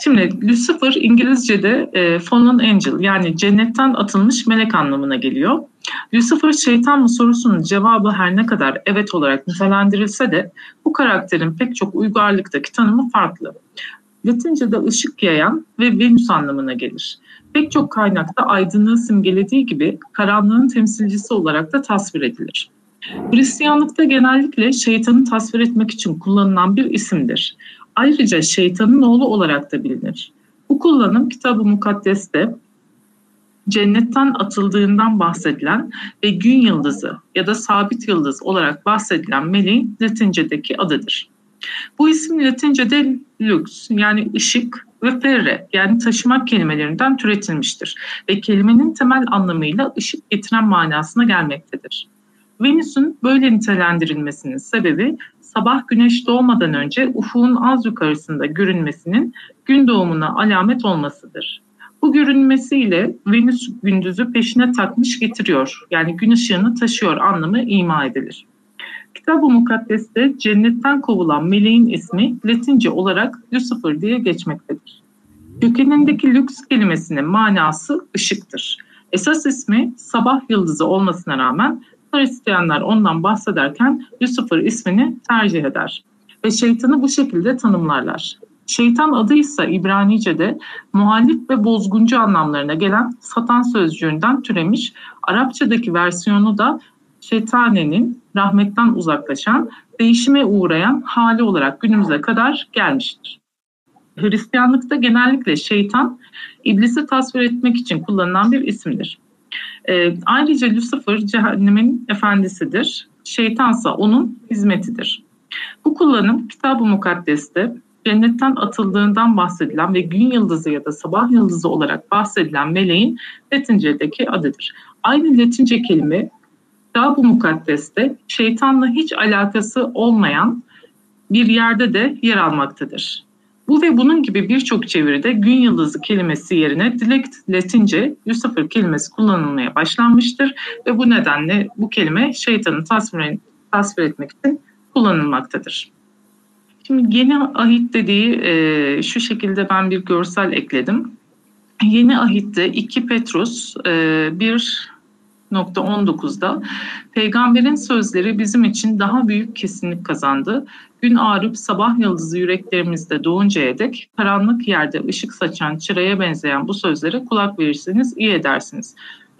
Şimdi Lucifer İngilizce'de e, fallen angel yani cennetten atılmış melek anlamına geliyor. Lucifer şeytan mı sorusunun cevabı her ne kadar evet olarak nitelendirilse de bu karakterin pek çok uygarlıktaki tanımı farklı. Latince'de ışık yayan ve Venüs anlamına gelir. Pek çok kaynakta aydınlığı simgelediği gibi karanlığın temsilcisi olarak da tasvir edilir. Hristiyanlıkta genellikle şeytanı tasvir etmek için kullanılan bir isimdir. Ayrıca şeytanın oğlu olarak da bilinir. Bu kullanım kitabı mukaddeste cennetten atıldığından bahsedilen ve gün yıldızı ya da sabit yıldız olarak bahsedilen meleğin Latince'deki adıdır. Bu isim Latince'de lux yani ışık ve ferre yani taşımak kelimelerinden türetilmiştir ve kelimenin temel anlamıyla ışık getiren manasına gelmektedir. Venüs'ün böyle nitelendirilmesinin sebebi sabah güneş doğmadan önce ufuğun az yukarısında görünmesinin gün doğumuna alamet olmasıdır. Bu görünmesiyle Venüs gündüzü peşine takmış getiriyor. Yani gün ışığını taşıyor anlamı ima edilir. Kitab-ı Mukaddes'te cennetten kovulan meleğin ismi Latince olarak Lucifer diye geçmektedir. Kökenindeki lüks kelimesinin manası ışıktır. Esas ismi sabah yıldızı olmasına rağmen Hristiyanlar ondan bahsederken Lucifer ismini tercih eder ve şeytanı bu şekilde tanımlarlar. Şeytan adı ise İbranice'de muhalif ve bozguncu anlamlarına gelen satan sözcüğünden türemiş. Arapçadaki versiyonu da şeytanenin rahmetten uzaklaşan, değişime uğrayan hali olarak günümüze kadar gelmiştir. Hristiyanlıkta genellikle şeytan, iblisi tasvir etmek için kullanılan bir isimdir. E, ayrıca Lucifer cehennemin efendisidir. Şeytansa onun hizmetidir. Bu kullanım Kitab-ı Mukaddes'te cennetten atıldığından bahsedilen ve gün yıldızı ya da sabah yıldızı olarak bahsedilen meleğin Latince'deki adıdır. Aynı Latince kelime Kitab-ı Mukaddes'te şeytanla hiç alakası olmayan bir yerde de yer almaktadır. Bu ve bunun gibi birçok çeviride gün yıldızı kelimesi yerine dilekt Latince Lucifer kelimesi kullanılmaya başlanmıştır ve bu nedenle bu kelime şeytanı tasvir, tasvir etmek için kullanılmaktadır. Şimdi yeni ahit dediği e, şu şekilde ben bir görsel ekledim. Yeni ahitte 2 Petrus e, 1.19'da peygamberin sözleri bizim için daha büyük kesinlik kazandı. Gün ağrıp sabah yıldızı yüreklerimizde doğuncaya dek karanlık yerde ışık saçan çıraya benzeyen bu sözlere kulak verirseniz iyi edersiniz.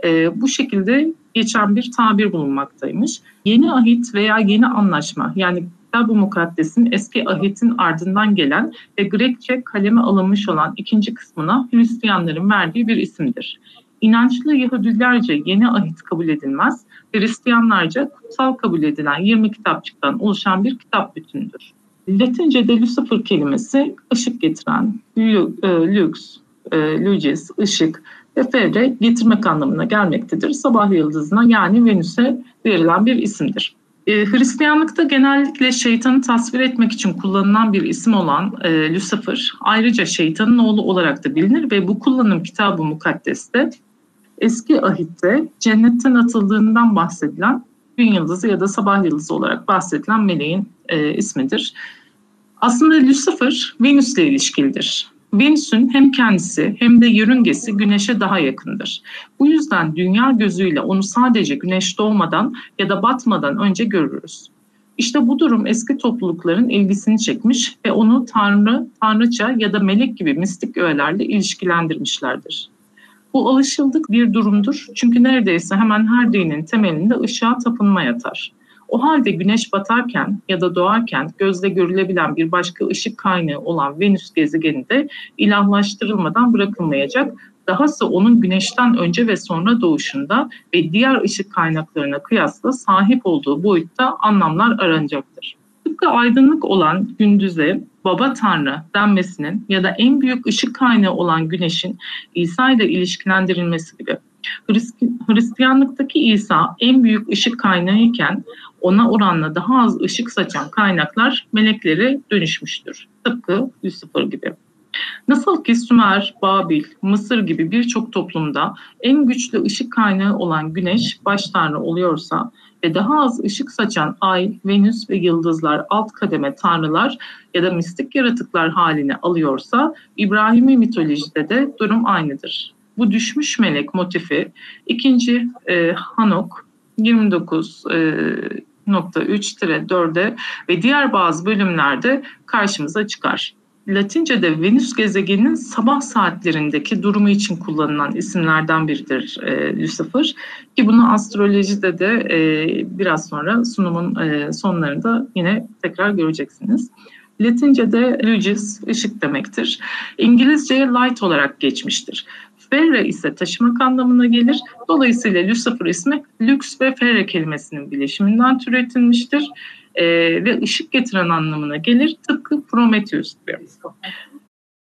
E, bu şekilde geçen bir tabir bulunmaktaymış. Yeni ahit veya yeni anlaşma yani Kitab-ı Mukaddes'in eski ahitin ardından gelen ve Grekçe kaleme alınmış olan ikinci kısmına Hristiyanların verdiği bir isimdir. İnançlı Yahudilerce yeni ahit kabul edilmez, Hristiyanlarca kutsal kabul edilen 20 kitapçıktan oluşan bir kitap bütündür. Latince'de Lucifer kelimesi ışık getiren, e, lux, e, lucis, ışık ve fevre getirmek anlamına gelmektedir. Sabah yıldızına yani Venüs'e verilen bir isimdir. E, Hristiyanlıkta genellikle şeytanı tasvir etmek için kullanılan bir isim olan e, Lucifer ayrıca şeytanın oğlu olarak da bilinir ve bu kullanım kitabı mukaddeste eski ahitte cennetten atıldığından bahsedilen gün yıldızı ya da sabah yıldızı olarak bahsedilen meleğin e, ismidir. Aslında Lucifer Venüs'le ilişkilidir. Venüs'ün hem kendisi hem de yörüngesi Güneş'e daha yakındır. Bu yüzden dünya gözüyle onu sadece Güneş doğmadan ya da batmadan önce görürüz. İşte bu durum eski toplulukların ilgisini çekmiş ve onu Tanrı, Tanrıça ya da melek gibi mistik öğelerle ilişkilendirmişlerdir. Bu alışıldık bir durumdur çünkü neredeyse hemen her dinin temelinde ışığa tapınma yatar. O halde güneş batarken ya da doğarken gözle görülebilen bir başka ışık kaynağı olan Venüs gezegeni de ilahlaştırılmadan bırakılmayacak. Dahası onun güneşten önce ve sonra doğuşunda ve diğer ışık kaynaklarına kıyasla sahip olduğu boyutta anlamlar aranacaktır. Tıpkı aydınlık olan gündüze baba tanrı denmesinin ya da en büyük ışık kaynağı olan güneşin İsa ile ilişkilendirilmesi gibi. Hristiyanlıktaki İsa en büyük ışık kaynağı iken ona oranla daha az ışık saçan kaynaklar meleklere dönüşmüştür. Tıpkı Lucifer gibi. Nasıl ki Sümer, Babil, Mısır gibi birçok toplumda en güçlü ışık kaynağı olan güneş baş tanrı oluyorsa, ve daha az ışık saçan Ay, Venüs ve yıldızlar alt kademe tanrılar ya da mistik yaratıklar haline alıyorsa İbrahimi mitolojide de durum aynıdır. Bu düşmüş melek motifi ikinci e, Hanok 29 e, nokta 3-4'e ve diğer bazı bölümlerde karşımıza çıkar. Latince'de Venüs gezegeninin sabah saatlerindeki durumu için kullanılan isimlerden biridir e, Lucifer. Ki bunu astrolojide de e, biraz sonra sunumun e, sonlarında yine tekrar göreceksiniz. Latince'de lugis, ışık demektir. İngilizce'ye light olarak geçmiştir. Ferre ise taşımak anlamına gelir. Dolayısıyla Lucifer ismi lüks ve ferre kelimesinin bileşiminden türetilmiştir e, ve ışık getiren anlamına gelir. Tıpkı Prometheus gibi.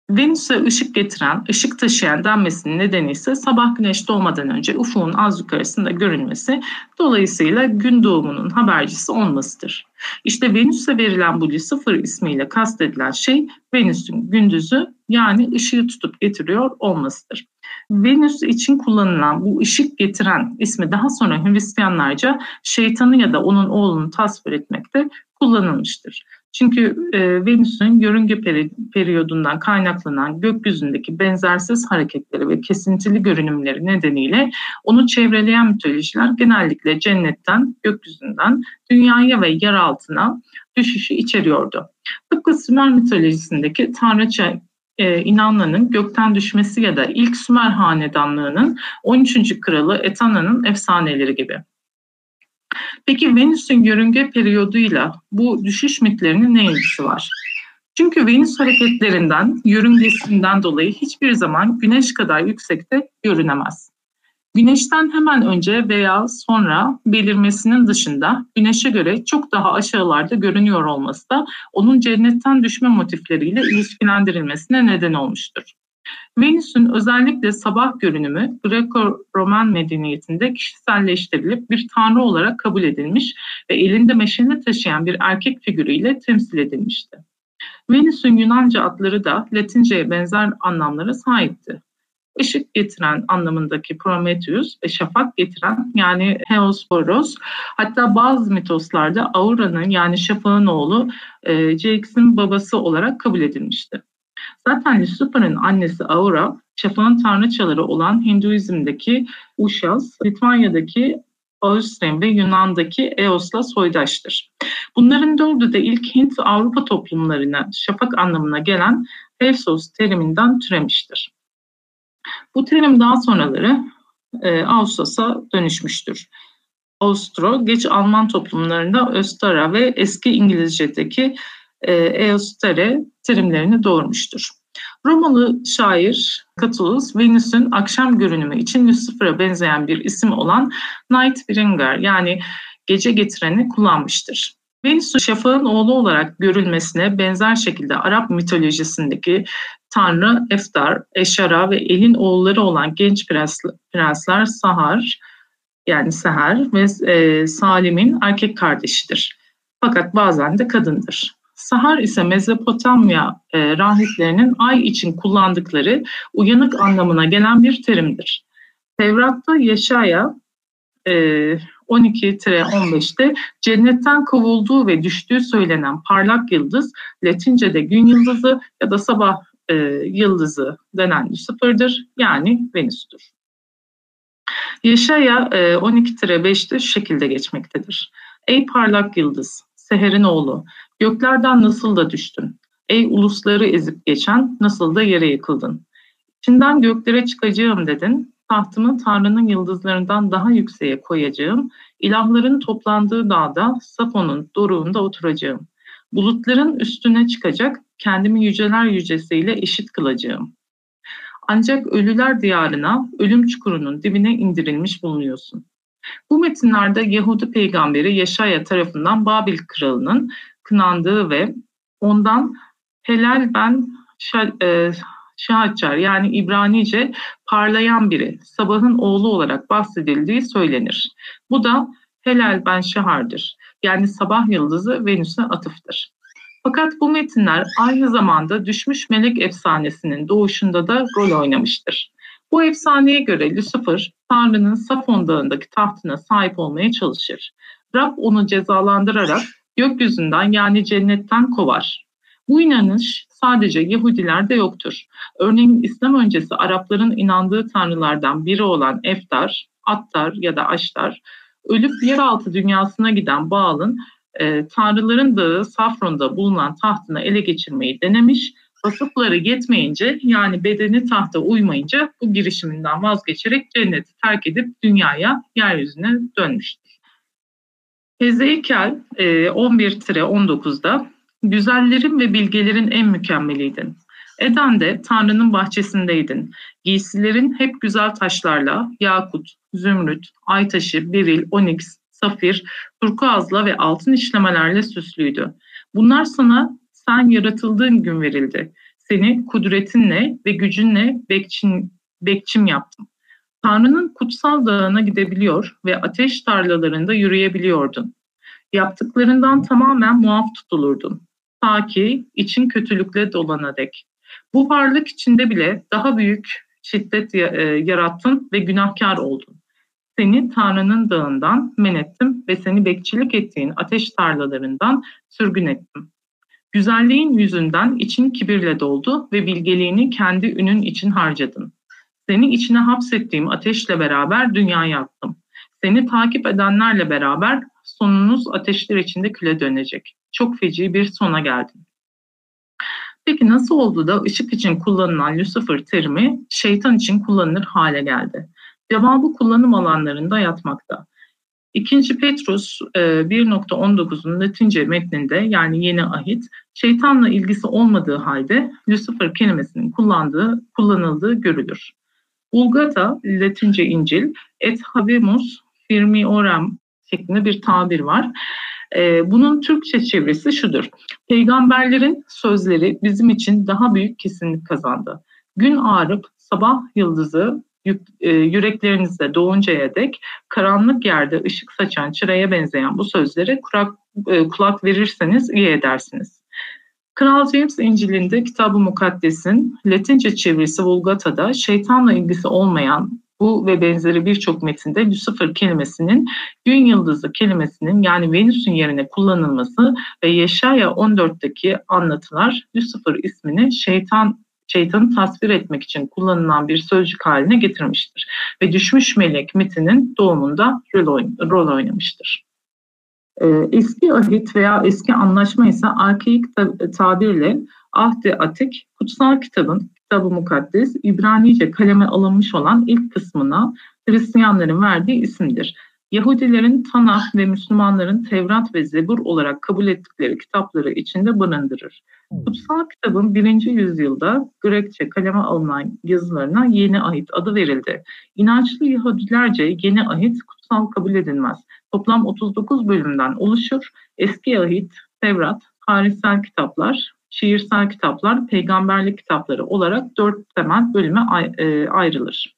Venüs'e ışık getiren, ışık taşıyan denmesinin nedeni ise sabah güneş doğmadan önce ufuğun az yukarısında görünmesi, dolayısıyla gün doğumunun habercisi olmasıdır. İşte Venüs'e verilen bu Lucifer ismiyle kastedilen şey Venüs'ün gündüzü yani ışığı tutup getiriyor olmasıdır. Venüs için kullanılan bu ışık getiren ismi daha sonra Hristiyanlarca şeytanı ya da onun oğlunu tasvir etmekte kullanılmıştır. Çünkü e, Venüs'ün yörünge peri, periyodundan kaynaklanan gökyüzündeki benzersiz hareketleri ve kesintili görünümleri nedeniyle onu çevreleyen mitolojiler genellikle cennetten, gökyüzünden dünyaya ve yer altına düşüşü içeriyordu. Tıpkı Sümer mitolojisindeki tanrıça e, inanlanın gökten düşmesi ya da ilk Sümer hanedanlığının 13. kralı Etana'nın efsaneleri gibi. Peki Venüs'ün yörünge periyoduyla bu düşüş mitlerinin ne ilgisi var? Çünkü Venüs hareketlerinden, yörüngesinden dolayı hiçbir zaman Güneş kadar yüksekte görünemez. Güneşten hemen önce veya sonra belirmesinin dışında Güneş'e göre çok daha aşağılarda görünüyor olması da onun cennetten düşme motifleriyle ilişkilendirilmesine neden olmuştur. Venüs'ün özellikle sabah görünümü Greco-Roman medeniyetinde kişiselleştirilip bir tanrı olarak kabul edilmiş ve elinde meşale taşıyan bir erkek figürüyle temsil edilmişti. Venüs'ün Yunanca adları da Latince'ye benzer anlamlara sahipti. Işık getiren anlamındaki Prometheus ve şafak getiren yani Heosporos hatta bazı mitoslarda Aura'nın yani şafağın oğlu e, Jax'in babası olarak kabul edilmişti. Zaten Lucifer'ın annesi Aura, şafağın tanrıçaları olan Hinduizm'deki Ushas, Litvanya'daki Austria ve Yunan'daki Eos'la soydaştır. Bunların dördü de ilk Hint Avrupa toplumlarına şafak anlamına gelen Hepsos teriminden türemiştir. Bu terim daha sonraları e, Ağustos'a dönüşmüştür. Austro, geç Alman toplumlarında Östara ve eski İngilizce'deki e, Eostere terimlerini doğurmuştur. Romalı şair Catullus, Venüs'ün akşam görünümü için Lucifer'a benzeyen bir isim olan Night Bringer yani gece getireni kullanmıştır. Venüs'ün şafağın oğlu olarak görülmesine benzer şekilde Arap mitolojisindeki Tanrı Eftar, Eşara ve Elin oğulları olan genç prensler Sahar yani Seher ve e, Salim'in erkek kardeşidir. Fakat bazen de kadındır. Sahar ise Mezopotamya e, rahiplerinin ay için kullandıkları uyanık anlamına gelen bir terimdir. Tevrat'ta Yaşaya e, 12-15'te cennetten kovulduğu ve düştüğü söylenen parlak yıldız Latince'de gün yıldızı ya da sabah e, yıldızı denen Lucifer'dır yani Venüs'tür. Yaşaya e, 12-5'te şu şekilde geçmektedir. Ey parlak yıldız, Seher'in oğlu, göklerden nasıl da düştün? Ey ulusları ezip geçen, nasıl da yere yıkıldın? İçinden göklere çıkacağım dedin, tahtımı Tanrı'nın yıldızlarından daha yükseğe koyacağım, ilahların toplandığı dağda Safon'un doruğunda oturacağım. Bulutların üstüne çıkacak, kendimi yüceler yücesiyle eşit kılacağım. Ancak ölüler diyarına, ölüm çukurunun dibine indirilmiş bulunuyorsun. Bu metinlerde Yahudi peygamberi Yaşaya tarafından Babil kralının kınandığı ve ondan helal ben e, Şahaçar yani İbranice parlayan biri, sabahın oğlu olarak bahsedildiği söylenir. Bu da Helal ben Şahar'dır. Yani sabah yıldızı Venüs'e atıftır. Fakat bu metinler aynı zamanda düşmüş melek efsanesinin doğuşunda da rol oynamıştır. Bu efsaneye göre Lucifer, Tanrı'nın Safon Dağı'ndaki tahtına sahip olmaya çalışır. Rab onu cezalandırarak gökyüzünden yani cennetten kovar. Bu inanış sadece Yahudilerde yoktur. Örneğin İslam öncesi Arapların inandığı tanrılardan biri olan Eftar, Attar ya da Aştar, ölüp yeraltı dünyasına giden Baal'ın e, tanrıların dağı Safron'da bulunan tahtını ele geçirmeyi denemiş. Vasıfları yetmeyince yani bedeni tahta uymayınca bu girişiminden vazgeçerek cenneti terk edip dünyaya, yeryüzüne dönmüştür. Hezekiel e, 11-19'da güzellerin ve bilgelerin en mükemmeliydin. Eden'de Tanrı'nın bahçesindeydin. Giysilerin hep güzel taşlarla, yakut, zümrüt, aytaşı, beril, oniks, safir, turkuazla ve altın işlemelerle süslüydü. Bunlar sana sen yaratıldığın gün verildi. Seni kudretinle ve gücünle bekçin, bekçim yaptım. Tanrı'nın kutsal dağına gidebiliyor ve ateş tarlalarında yürüyebiliyordun. Yaptıklarından tamamen muaf tutulurdun. Ta ki için kötülükle dolana dek. Bu varlık içinde bile daha büyük şiddet e, yarattın ve günahkar oldun. Seni Tanrı'nın dağından men ettim ve seni bekçilik ettiğin ateş tarlalarından sürgün ettim. Güzelliğin yüzünden için kibirle doldu ve bilgeliğini kendi ünün için harcadın. Seni içine hapsettiğim ateşle beraber dünyaya attım. Seni takip edenlerle beraber sonunuz ateşler içinde küle dönecek. Çok feci bir sona geldin. Peki nasıl oldu da ışık için kullanılan Lucifer terimi şeytan için kullanılır hale geldi? Cevabı kullanım alanlarında yatmakta. İkinci Petrus 1.19'un e, Latince metninde yani yeni ahit şeytanla ilgisi olmadığı halde Lucifer kelimesinin kullandığı, kullanıldığı görülür. Vulgata Latince İncil et habemus firmioram şeklinde bir tabir var. E, bunun Türkçe çevirisi şudur. Peygamberlerin sözleri bizim için daha büyük kesinlik kazandı. Gün ağrıp sabah yıldızı e, yüreklerinizde doğuncaya dek karanlık yerde ışık saçan çıraya benzeyen bu sözlere kulak, e, kulak verirseniz iyi edersiniz. Kral James İncil'inde Kitab-ı Mukaddes'in Latince çevirisi Vulgata'da şeytanla ilgisi olmayan bu ve benzeri birçok metinde Lucifer kelimesinin gün yıldızı kelimesinin yani Venüs'ün yerine kullanılması ve Yeşaya 14'teki anlatılar Lucifer ismini şeytan şeytanı tasvir etmek için kullanılan bir sözcük haline getirmiştir ve düşmüş melek mitinin doğumunda rol, oyn rol oynamıştır. Ee, eski ahit veya eski anlaşma ise arkeik tabirle Ahdi Atik, kutsal kitabın, kitabı mukaddes, İbranice kaleme alınmış olan ilk kısmına Hristiyanların verdiği isimdir. Yahudilerin Tanah ve Müslümanların Tevrat ve Zebur olarak kabul ettikleri kitapları içinde barındırır. Kutsal kitabın birinci yüzyılda Grekçe kaleme alınan yazılarına Yeni Ahit adı verildi. İnançlı Yahudilerce Yeni Ahit kutsal kabul edilmez. Toplam 39 bölümden oluşur. Eski Ahit, Tevrat, tarihsel kitaplar, şiirsel kitaplar, peygamberlik kitapları olarak dört temel bölüme e, ayrılır.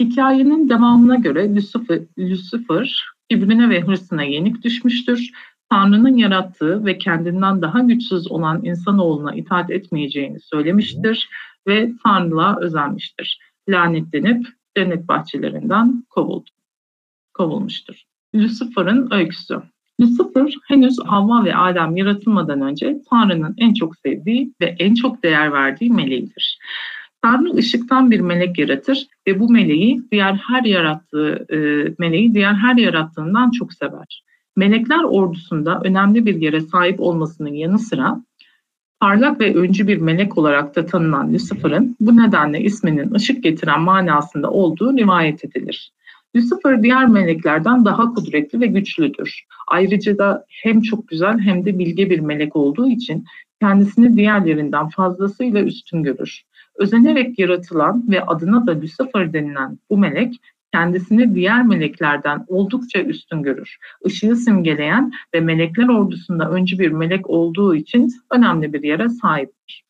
Hikayenin devamına göre Lucifer, Lucifer kibrine ve hırsına yenik düşmüştür. Tanrı'nın yarattığı ve kendinden daha güçsüz olan insanoğluna itaat etmeyeceğini söylemiştir ve Tanrı'la özenmiştir. Lanetlenip cennet bahçelerinden kovuldu, kovulmuştur. Lucifer'ın öyküsü. Lucifer henüz Havva ve Adem yaratılmadan önce Tanrı'nın en çok sevdiği ve en çok değer verdiği meleğidir. Tanrı ışıktan bir melek yaratır ve bu meleği diğer her yarattığı e, meleği diğer her yarattığından çok sever. Melekler ordusunda önemli bir yere sahip olmasının yanı sıra parlak ve öncü bir melek olarak da tanınan Lucifer'ın bu nedenle isminin ışık getiren manasında olduğu rivayet edilir. Lucifer diğer meleklerden daha kudretli ve güçlüdür. Ayrıca da hem çok güzel hem de bilge bir melek olduğu için kendisini diğerlerinden fazlasıyla üstün görür. Özenerek yaratılan ve adına da Lucifer denilen bu melek kendisini diğer meleklerden oldukça üstün görür. Işığı simgeleyen ve melekler ordusunda öncü bir melek olduğu için önemli bir yere sahiptir.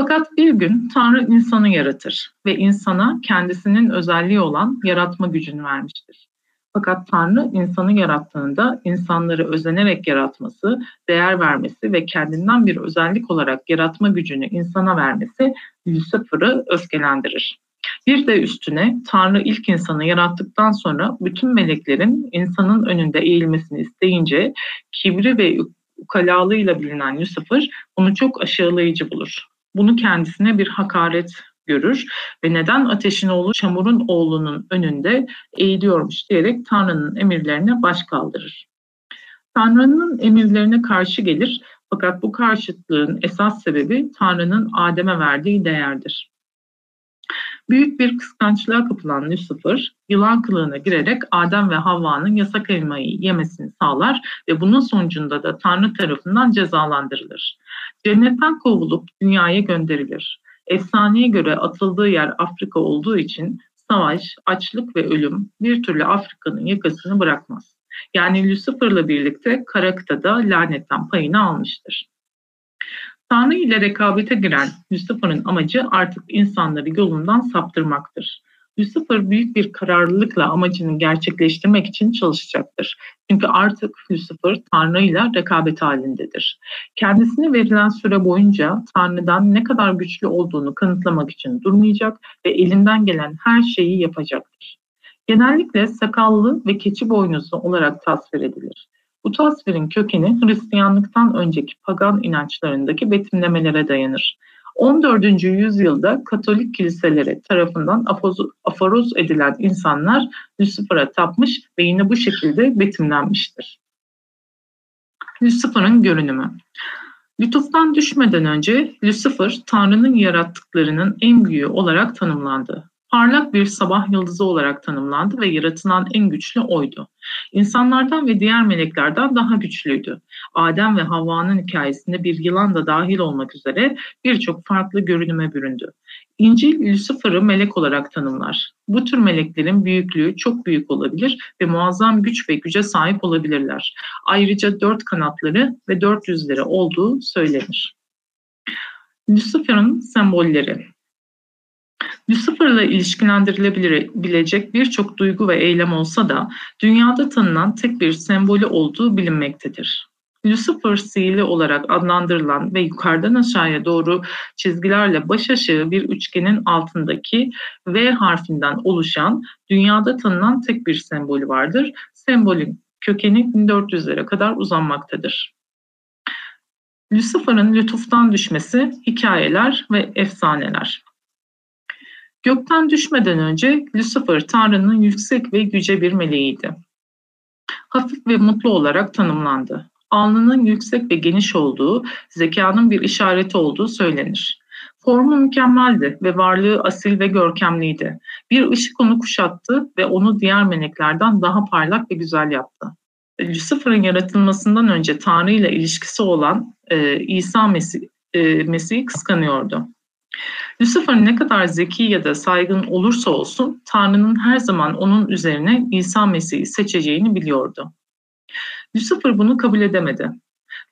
Fakat bir gün Tanrı insanı yaratır ve insana kendisinin özelliği olan yaratma gücünü vermiştir. Fakat Tanrı insanı yarattığında insanları özenerek yaratması, değer vermesi ve kendinden bir özellik olarak yaratma gücünü insana vermesi Lucifer'ı öfkelendirir. Bir de üstüne Tanrı ilk insanı yarattıktan sonra bütün meleklerin insanın önünde eğilmesini isteyince kibri ve ukalalığıyla bilinen Lucifer bunu çok aşağılayıcı bulur. Bunu kendisine bir hakaret görür ve neden ateşin oğlu çamurun oğlunun önünde eğiliyormuş diyerek Tanrı'nın emirlerine baş kaldırır. Tanrı'nın emirlerine karşı gelir fakat bu karşıtlığın esas sebebi Tanrı'nın Adem'e verdiği değerdir. Büyük bir kıskançlığa kapılan Lucifer, yılan kılığına girerek Adem ve Havva'nın yasak elmayı yemesini sağlar ve bunun sonucunda da Tanrı tarafından cezalandırılır. Cennetten kovulup dünyaya gönderilir. Efsaneye göre atıldığı yer Afrika olduğu için savaş, açlık ve ölüm bir türlü Afrika'nın yakasını bırakmaz. Yani Lucifer'la birlikte kara da lanetten payını almıştır. Tanrı ile rekabete giren Lucifer'ın amacı artık insanları yolundan saptırmaktır. Lucifer büyük bir kararlılıkla amacını gerçekleştirmek için çalışacaktır. Çünkü artık Lucifer Tanrı ile rekabet halindedir. Kendisine verilen süre boyunca Tanrı'dan ne kadar güçlü olduğunu kanıtlamak için durmayacak ve elinden gelen her şeyi yapacaktır. Genellikle sakallı ve keçi boynuzlu olarak tasvir edilir. Bu tasvirin kökeni Hristiyanlıktan önceki pagan inançlarındaki betimlemelere dayanır. 14. yüzyılda Katolik kiliseleri tarafından aforoz edilen insanlar Lucifer'a tapmış ve yine bu şekilde betimlenmiştir. Lucifer'ın görünümü Lütuftan düşmeden önce Lucifer, Tanrı'nın yarattıklarının en büyüğü olarak tanımlandı parlak bir sabah yıldızı olarak tanımlandı ve yaratılan en güçlü oydu. İnsanlardan ve diğer meleklerden daha güçlüydü. Adem ve Havva'nın hikayesinde bir yılan da dahil olmak üzere birçok farklı görünüme büründü. İncil Lucifer'ı melek olarak tanımlar. Bu tür meleklerin büyüklüğü çok büyük olabilir ve muazzam güç ve güce sahip olabilirler. Ayrıca dört kanatları ve dört yüzleri olduğu söylenir. Lucifer'ın sembolleri Lucifer'la ilişkilendirilebilecek birçok duygu ve eylem olsa da dünyada tanınan tek bir sembolü olduğu bilinmektedir. Lucifer sihirli olarak adlandırılan ve yukarıdan aşağıya doğru çizgilerle baş aşağı bir üçgenin altındaki V harfinden oluşan dünyada tanınan tek bir sembolü vardır. Sembolün kökeni 1400'lere kadar uzanmaktadır. Lucifer'ın lütuftan düşmesi, hikayeler ve efsaneler. Gökten düşmeden önce Lucifer Tanrı'nın yüksek ve yüce bir meleğiydi. Hafif ve mutlu olarak tanımlandı. Alnının yüksek ve geniş olduğu, zekanın bir işareti olduğu söylenir. Formu mükemmeldi ve varlığı asil ve görkemliydi. Bir ışık onu kuşattı ve onu diğer meleklerden daha parlak ve güzel yaptı. Lucifer'ın yaratılmasından önce Tanrı ile ilişkisi olan e, İsa Mesih, e, Mesih'i kıskanıyordu. Lucifer ne kadar zeki ya da saygın olursa olsun Tanrı'nın her zaman onun üzerine İsa Mesih'i seçeceğini biliyordu. Lucifer bunu kabul edemedi.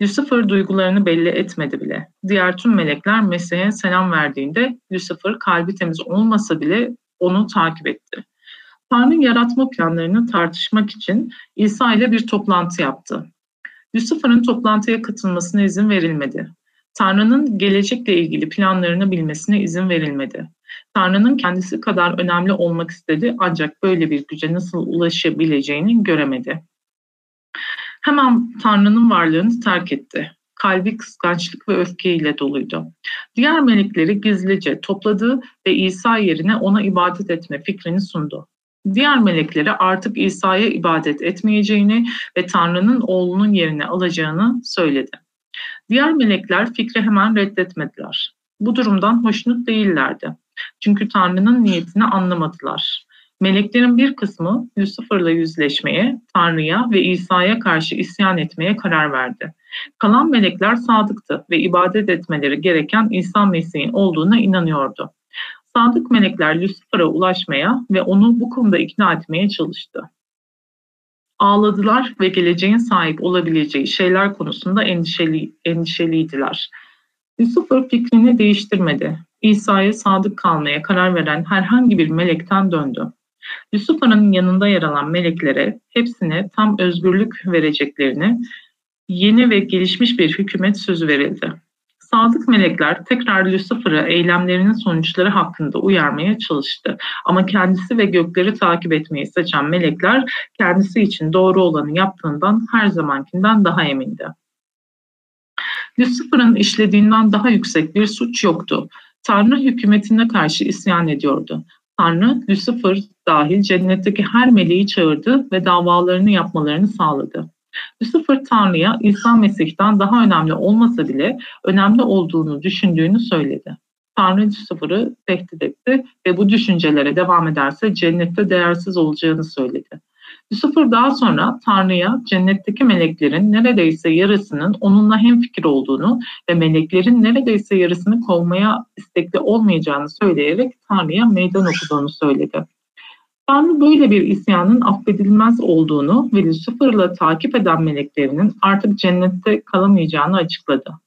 Lucifer duygularını belli etmedi bile. Diğer tüm melekler Mesih'e selam verdiğinde Lucifer kalbi temiz olmasa bile onu takip etti. Tanrı yaratma planlarını tartışmak için İsa ile bir toplantı yaptı. Lucifer'ın toplantıya katılmasına izin verilmedi. Tanrı'nın gelecekle ilgili planlarını bilmesine izin verilmedi. Tanrı'nın kendisi kadar önemli olmak istedi ancak böyle bir güce nasıl ulaşabileceğini göremedi. Hemen Tanrı'nın varlığını terk etti. Kalbi kıskançlık ve öfkeyle doluydu. Diğer melekleri gizlice topladı ve İsa yerine ona ibadet etme fikrini sundu. Diğer meleklere artık İsa'ya ibadet etmeyeceğini ve Tanrı'nın oğlunun yerine alacağını söyledi. Diğer melekler fikri hemen reddetmediler. Bu durumdan hoşnut değillerdi. Çünkü Tanrı'nın niyetini anlamadılar. Meleklerin bir kısmı Lucifer'la yüzleşmeye, Tanrı'ya ve İsa'ya karşı isyan etmeye karar verdi. Kalan melekler sadıktı ve ibadet etmeleri gereken İsa Mesih'in olduğuna inanıyordu. Sadık melekler Lucifer'a ulaşmaya ve onu bu konuda ikna etmeye çalıştı ağladılar ve geleceğin sahip olabileceği şeyler konusunda endişeli, endişeliydiler. Lucifer fikrini değiştirmedi. İsa'ya sadık kalmaya karar veren herhangi bir melekten döndü. Lucifer'ın yanında yer alan meleklere hepsine tam özgürlük vereceklerini, yeni ve gelişmiş bir hükümet sözü verildi. Sadık melekler tekrar Lucifer'ı eylemlerinin sonuçları hakkında uyarmaya çalıştı. Ama kendisi ve gökleri takip etmeyi seçen melekler kendisi için doğru olanı yaptığından her zamankinden daha emindi. Lucifer'ın işlediğinden daha yüksek bir suç yoktu. Tanrı hükümetine karşı isyan ediyordu. Tanrı, Lucifer dahil cennetteki her meleği çağırdı ve davalarını yapmalarını sağladı. Lucifer Tanrı'ya İsa Mesih'ten daha önemli olmasa bile önemli olduğunu düşündüğünü söyledi. Tanrı Lucifer'ı tehdit etti ve bu düşüncelere devam ederse cennette değersiz olacağını söyledi. Lucifer daha sonra Tanrı'ya cennetteki meleklerin neredeyse yarısının onunla hemfikir olduğunu ve meleklerin neredeyse yarısını kovmaya istekli olmayacağını söyleyerek Tanrı'ya meydan okuduğunu söyledi. Tanrı böyle bir isyanın affedilmez olduğunu ve Lucifer'la takip eden meleklerinin artık cennette kalamayacağını açıkladı.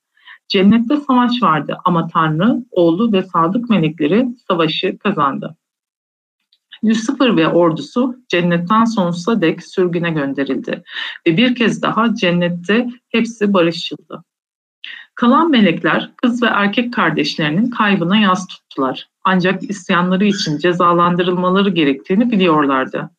Cennette savaş vardı ama Tanrı, oğlu ve sadık melekleri savaşı kazandı. Lucifer ve ordusu cennetten sonsuza dek sürgüne gönderildi ve bir kez daha cennette hepsi barışçıldı. Kalan melekler kız ve erkek kardeşlerinin kaybına yas tuttular. Ancak isyanları için cezalandırılmaları gerektiğini biliyorlardı.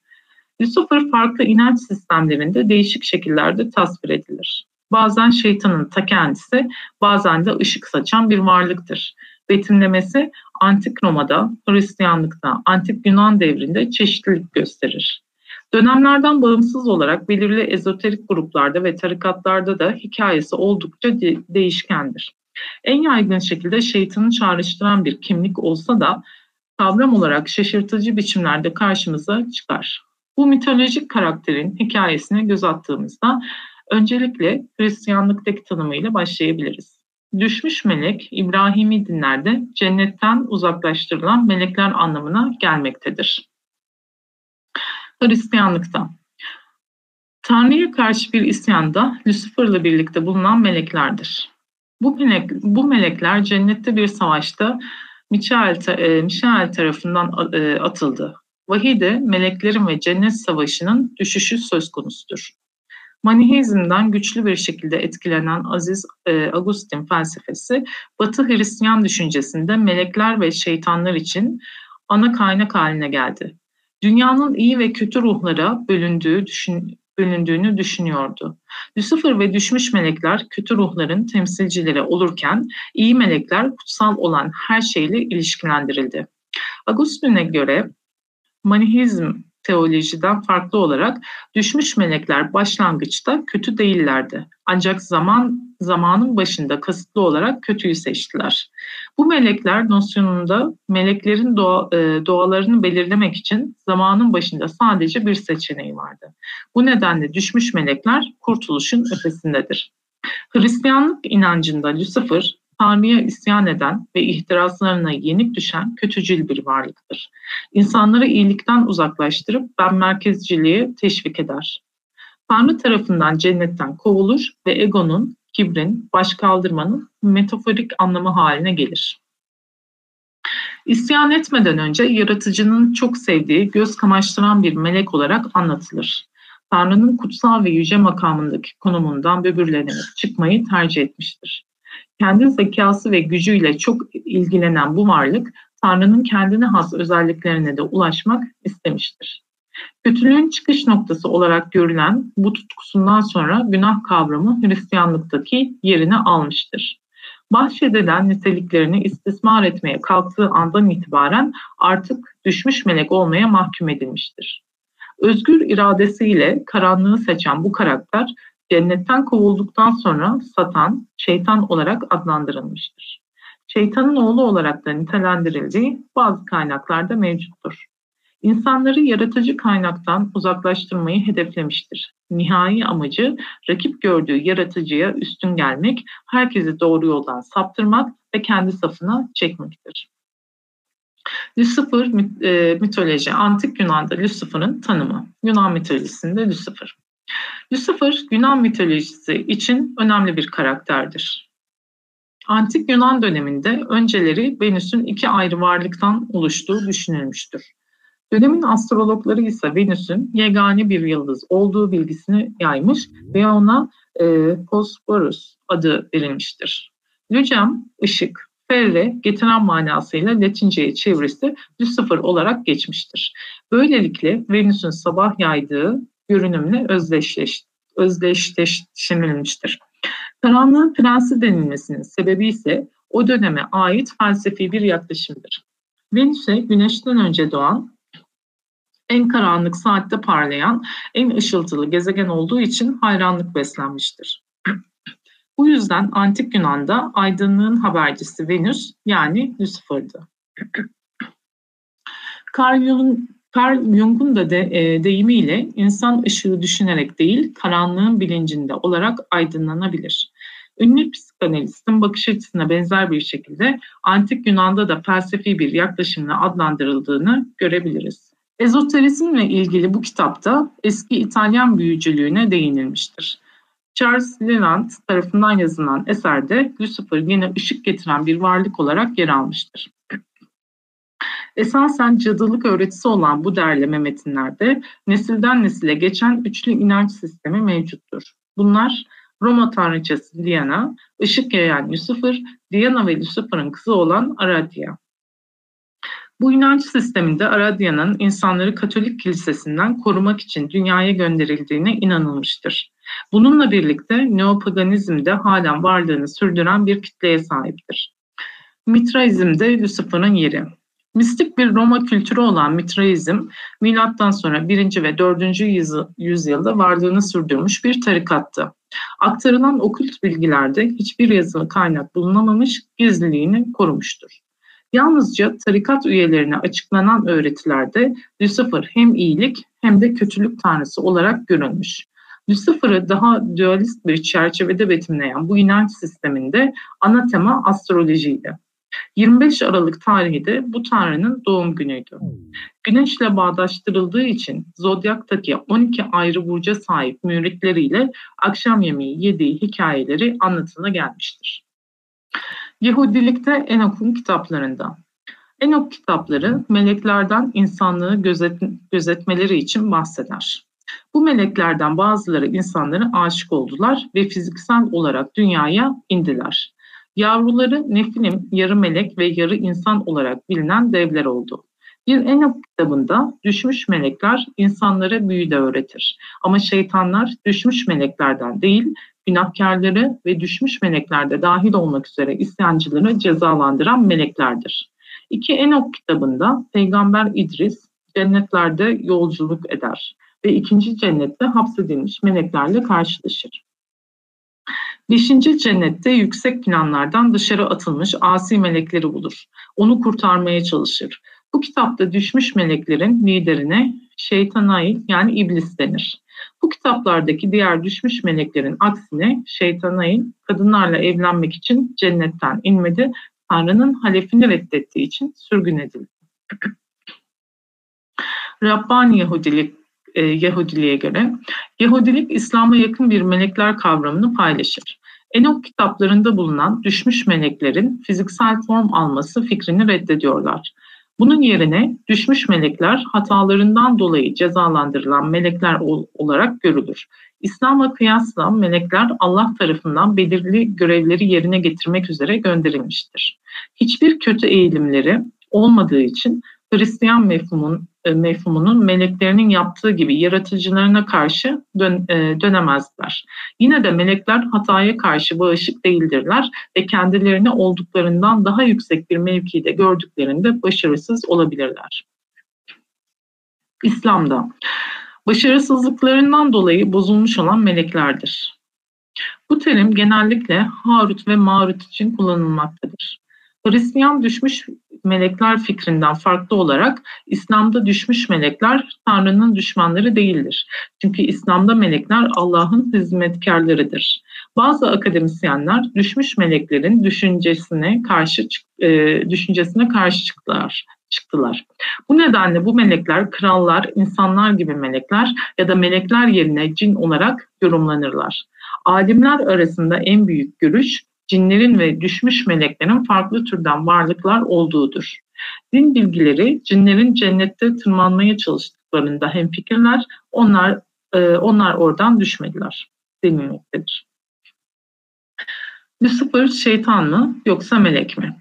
Lucifer farklı inanç sistemlerinde değişik şekillerde tasvir edilir. Bazen şeytanın ta kendisi, bazen de ışık saçan bir varlıktır. Betimlemesi Antik Roma'da, Hristiyanlıkta, Antik Yunan devrinde çeşitlilik gösterir. Dönemlerden bağımsız olarak belirli ezoterik gruplarda ve tarikatlarda da hikayesi oldukça de- değişkendir. En yaygın şekilde şeytanı çağrıştıran bir kimlik olsa da kavram olarak şaşırtıcı biçimlerde karşımıza çıkar. Bu mitolojik karakterin hikayesine göz attığımızda öncelikle Hristiyanlıktaki tanımıyla başlayabiliriz. Düşmüş melek İbrahimi dinlerde cennetten uzaklaştırılan melekler anlamına gelmektedir. Hristiyanlıkta Tanrı'ya karşı bir isyanda Lucifer'la birlikte bulunan meleklerdir. Bu, melek, bu melekler cennette bir savaşta Michael, Michael tarafından e, atıldı. Vahide meleklerin ve cennet savaşının düşüşü söz konusudur. Maniheizmden güçlü bir şekilde etkilenen Aziz e, Agustin felsefesi, Batı Hristiyan düşüncesinde melekler ve şeytanlar için ana kaynak haline geldi. Dünyanın iyi ve kötü ruhlara bölündüğü düşün, bölündüğünü düşünüyordu. Lucifer ve düşmüş melekler kötü ruhların temsilcileri olurken iyi melekler kutsal olan her şeyle ilişkilendirildi. Agustin'e göre Manihizm teolojiden farklı olarak düşmüş melekler başlangıçta kötü değillerdi. Ancak zaman zamanın başında kasıtlı olarak kötüyü seçtiler. Bu melekler nosyonunda meleklerin doğa, e, doğalarını belirlemek için zamanın başında sadece bir seçeneği vardı. Bu nedenle düşmüş melekler kurtuluşun ötesindedir. Hristiyanlık inancında Lucifer Tanrı'ya isyan eden ve ihtiraslarına yenik düşen kötücül bir varlıktır. İnsanları iyilikten uzaklaştırıp ben merkezciliği teşvik eder. Tanrı tarafından cennetten kovulur ve egonun, kibrin, baş kaldırmanın metaforik anlamı haline gelir. İsyan etmeden önce yaratıcının çok sevdiği, göz kamaştıran bir melek olarak anlatılır. Tanrı'nın kutsal ve yüce makamındaki konumundan böbürlenerek çıkmayı tercih etmiştir. Kendi zekası ve gücüyle çok ilgilenen bu varlık, Tanrı'nın kendine has özelliklerine de ulaşmak istemiştir. Kötülüğün çıkış noktası olarak görülen bu tutkusundan sonra günah kavramı Hristiyanlıktaki yerini almıştır. Bahşedilen niteliklerini istismar etmeye kalktığı andan itibaren artık düşmüş melek olmaya mahkum edilmiştir. Özgür iradesiyle karanlığı seçen bu karakter cennetten kovulduktan sonra Satan, şeytan olarak adlandırılmıştır. Şeytanın oğlu olarak da nitelendirildiği bazı kaynaklarda mevcuttur. İnsanları yaratıcı kaynaktan uzaklaştırmayı hedeflemiştir. Nihai amacı rakip gördüğü yaratıcıya üstün gelmek, herkesi doğru yoldan saptırmak ve kendi safına çekmektir. Lucifer e, mitoloji, antik Yunan'da Lucifer'ın tanımı. Yunan mitolojisinde Lucifer. Lucifer, Yunan mitolojisi için önemli bir karakterdir. Antik Yunan döneminde önceleri Venüs'ün iki ayrı varlıktan oluştuğu düşünülmüştür. Dönemin astrologları ise Venüs'ün yegane bir yıldız olduğu bilgisini yaymış ve ona e, Bosporus adı verilmiştir. Lücem, ışık, ferre, getiren manasıyla Latinceye çevirisi Lucifer olarak geçmiştir. Böylelikle Venüs'ün sabah yaydığı görünümle özdeşleş, özdeşleştirilmiştir. Karanlığın prensi denilmesinin sebebi ise o döneme ait felsefi bir yaklaşımdır. Venüs'e güneşten önce doğan, en karanlık saatte parlayan, en ışıltılı gezegen olduğu için hayranlık beslenmiştir. Bu yüzden antik Yunan'da aydınlığın habercisi Venüs yani Lucifer'dı. Carl Jung'un Carl Jung'un da de, e, deyimiyle insan ışığı düşünerek değil, karanlığın bilincinde olarak aydınlanabilir. Ünlü psikanalistin bakış açısına benzer bir şekilde antik Yunan'da da felsefi bir yaklaşımla adlandırıldığını görebiliriz. Ezoterizmle ilgili bu kitapta eski İtalyan büyücülüğüne değinilmiştir. Charles Leland tarafından yazılan eserde Lucifer yine ışık getiren bir varlık olarak yer almıştır. Esasen cadılık öğretisi olan bu derleme metinlerde nesilden nesile geçen üçlü inanç sistemi mevcuttur. Bunlar Roma tanrıçası Diana, ışık yayan Lucifer, Diana ve Lucifer'ın kızı olan Aradia. Bu inanç sisteminde Aradia'nın insanları Katolik kilisesinden korumak için dünyaya gönderildiğine inanılmıştır. Bununla birlikte neopaganizm de halen varlığını sürdüren bir kitleye sahiptir. Mitraizm'de Lucifer'ın yeri. Mistik bir Roma kültürü olan Mitraizm, milattan sonra 1. ve 4. yüzyılda varlığını sürdürmüş bir tarikattı. Aktarılan okült bilgilerde hiçbir yazılı kaynak bulunamamış, gizliliğini korumuştur. Yalnızca tarikat üyelerine açıklanan öğretilerde Lucifer hem iyilik hem de kötülük tanrısı olarak görülmüş. Lucifer'ı daha dualist bir çerçevede betimleyen bu inanç sisteminde ana tema astrolojiydi. 25 Aralık tarihi de bu tanrının doğum günüydü. Güneşle bağdaştırıldığı için zodyaktaki 12 ayrı burca sahip müritleriyle akşam yemeği yediği hikayeleri anlatına gelmiştir. Yahudilikte Enok'un kitaplarında. Enok kitapları meleklerden insanlığı gözet, gözetmeleri için bahseder. Bu meleklerden bazıları insanlara aşık oldular ve fiziksel olarak dünyaya indiler. Yavruları Nefilim yarı melek ve yarı insan olarak bilinen devler oldu. Bir Enok kitabında düşmüş melekler insanlara büyü de öğretir. Ama şeytanlar düşmüş meleklerden değil, günahkarları ve düşmüş meleklerde dahil olmak üzere isyancıları cezalandıran meleklerdir. İki Enok kitabında Peygamber İdris cennetlerde yolculuk eder ve ikinci cennette hapsedilmiş meleklerle karşılaşır. Beşinci cennette yüksek planlardan dışarı atılmış asi melekleri bulur. Onu kurtarmaya çalışır. Bu kitapta düşmüş meleklerin liderine şeytanail yani iblis denir. Bu kitaplardaki diğer düşmüş meleklerin aksine şeytanail kadınlarla evlenmek için cennetten inmedi, Tanrı'nın halefini reddettiği için sürgün edildi. Rabbani Yahudilik e, Yahudiliğe göre Yahudilik İslam'a yakın bir melekler kavramını paylaşır. Enok kitaplarında bulunan düşmüş meleklerin fiziksel form alması fikrini reddediyorlar. Bunun yerine düşmüş melekler hatalarından dolayı cezalandırılan melekler olarak görülür. İslam'a kıyasla melekler Allah tarafından belirli görevleri yerine getirmek üzere gönderilmiştir. Hiçbir kötü eğilimleri olmadığı için Hristiyan mefhumun, mefhumunun meleklerinin yaptığı gibi yaratıcılarına karşı dön, e, dönemezler. Yine de melekler hataya karşı bağışık değildirler ve kendilerini olduklarından daha yüksek bir mevkide gördüklerinde başarısız olabilirler. İslam'da başarısızlıklarından dolayı bozulmuş olan meleklerdir. Bu terim genellikle Harut ve Marut için kullanılmaktadır. Hristiyan düşmüş melekler fikrinden farklı olarak İslam'da düşmüş melekler Tanrı'nın düşmanları değildir. Çünkü İslam'da melekler Allah'ın hizmetkarlarıdır. Bazı akademisyenler düşmüş meleklerin düşüncesine karşı e, düşüncesine karşı çıktılar çıktılar. Bu nedenle bu melekler krallar, insanlar gibi melekler ya da melekler yerine cin olarak yorumlanırlar. Alimler arasında en büyük görüş cinlerin ve düşmüş meleklerin farklı türden varlıklar olduğudur. Din bilgileri cinlerin cennette tırmanmaya çalıştıklarında hemfikirler, onlar e, onlar oradan düşmediler denilmektedir. Lucifer şeytan mı yoksa melek mi?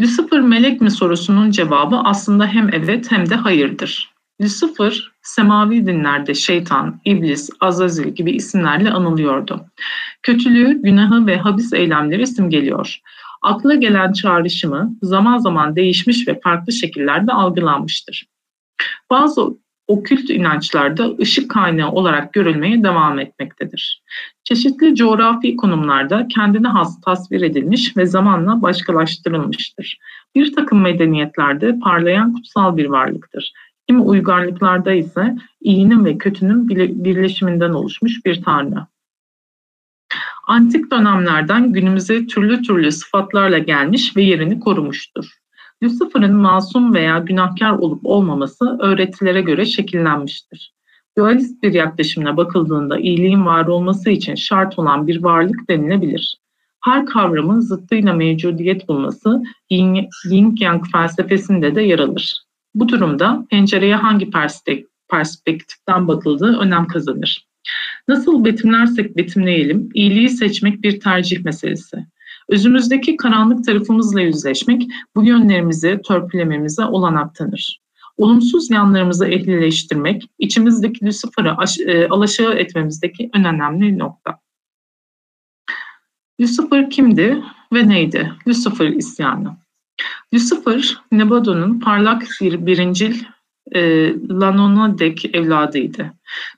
Lucifer melek mi sorusunun cevabı aslında hem evet hem de hayırdır. Lucifer, semavi dinlerde şeytan, iblis, azazil gibi isimlerle anılıyordu. Kötülüğü, günahı ve habis eylemleri simgeliyor. Akla gelen çağrışımı zaman zaman değişmiş ve farklı şekillerde algılanmıştır. Bazı okült inançlarda ışık kaynağı olarak görülmeye devam etmektedir. Çeşitli coğrafi konumlarda kendine has tasvir edilmiş ve zamanla başkalaştırılmıştır. Bir takım medeniyetlerde parlayan kutsal bir varlıktır. Kimi uygarlıklarda ise iyinin ve kötünün birleşiminden oluşmuş bir tanrı. Antik dönemlerden günümüze türlü türlü sıfatlarla gelmiş ve yerini korumuştur. Lucifer'ın masum veya günahkar olup olmaması öğretilere göre şekillenmiştir. Dualist bir yaklaşımına bakıldığında iyiliğin var olması için şart olan bir varlık denilebilir. Her kavramın zıttıyla mevcudiyet bulması Yin-Yang felsefesinde de yer alır. Bu durumda pencereye hangi perspektiften bakıldığı önem kazanır. Nasıl betimlersek betimleyelim, iyiliği seçmek bir tercih meselesi. Özümüzdeki karanlık tarafımızla yüzleşmek bu yönlerimizi törpülememize olanak tanır. Olumsuz yanlarımızı ehlileştirmek, içimizdeki Lucifer'ı e, alaşağı etmemizdeki en önemli nokta. Lucifer kimdi ve neydi? Lucifer isyanı. Lucifer, Nebado'nun parlak bir birincil e, Lanonadek evladıydı.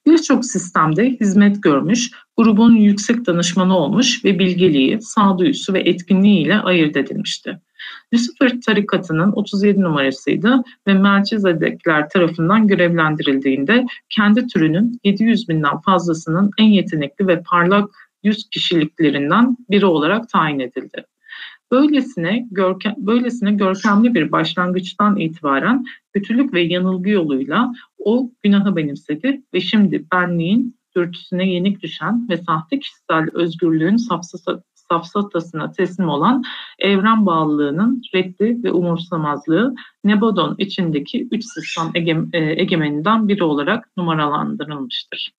Birçok sistemde hizmet görmüş, grubun yüksek danışmanı olmuş ve bilgeliği, sağduyusu ve etkinliğiyle ayırt edilmişti. Lucifer tarikatının 37 numarasıydı ve Melchizedekler tarafından görevlendirildiğinde kendi türünün 700 binden fazlasının en yetenekli ve parlak yüz kişiliklerinden biri olarak tayin edildi. Böylesine, görkem, böylesine görkemli bir başlangıçtan itibaren kötülük ve yanılgı yoluyla o günahı benimsedi ve şimdi benliğin dürtüsüne yenik düşen ve sahte kişisel özgürlüğün safsata, safsatasına teslim olan evren bağlılığının reddi ve umursamazlığı Nebadon içindeki üç sistem e, egemeninden biri olarak numaralandırılmıştır.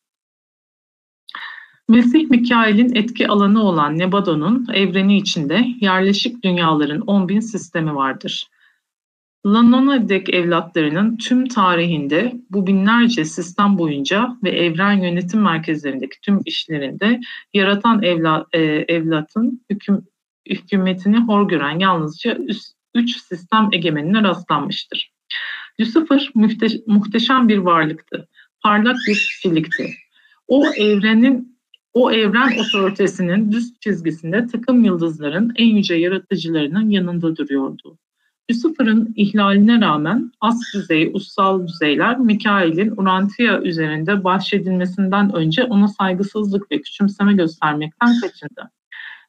Mesih Mikail'in etki alanı olan Nebadon'un evreni içinde yerleşik dünyaların 10 bin sistemi vardır. Lanonadek evlatlarının tüm tarihinde bu binlerce sistem boyunca ve evren yönetim merkezlerindeki tüm işlerinde yaratan evla, e, evlatın hüküm, hükümetini hor gören yalnızca üst, üç sistem egemenine rastlanmıştır. Lucifer mühte, muhteşem bir varlıktı, parlak bir kişilikti. O evrenin o evren otoritesinin düz çizgisinde takım yıldızların en yüce yaratıcılarının yanında duruyordu. Lucifer'ın ihlaline rağmen az düzey, ussal düzeyler Mikail'in Urantia üzerinde bahşedilmesinden önce ona saygısızlık ve küçümseme göstermekten kaçındı.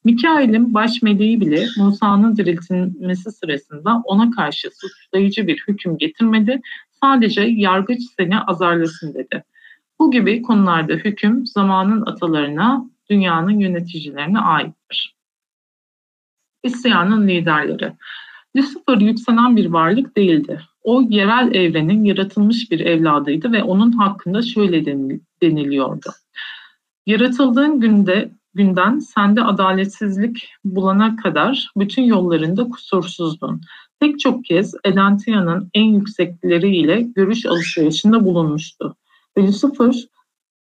Mikail'in baş meleği bile Musa'nın diriltilmesi sırasında ona karşı suçlayıcı bir hüküm getirmedi, sadece yargıç seni azarlasın dedi. Bu gibi konularda hüküm zamanın atalarına, dünyanın yöneticilerine aittir. İsyanın liderleri. Lucifer yükselen bir varlık değildi. O yerel evrenin yaratılmış bir evladıydı ve onun hakkında şöyle deniliyordu. Yaratıldığın günde günden sende adaletsizlik bulana kadar bütün yollarında kusursuzdun. Pek çok kez Elantia'nın en yüksekleriyle görüş alışverişinde bulunmuştu. Lucifer,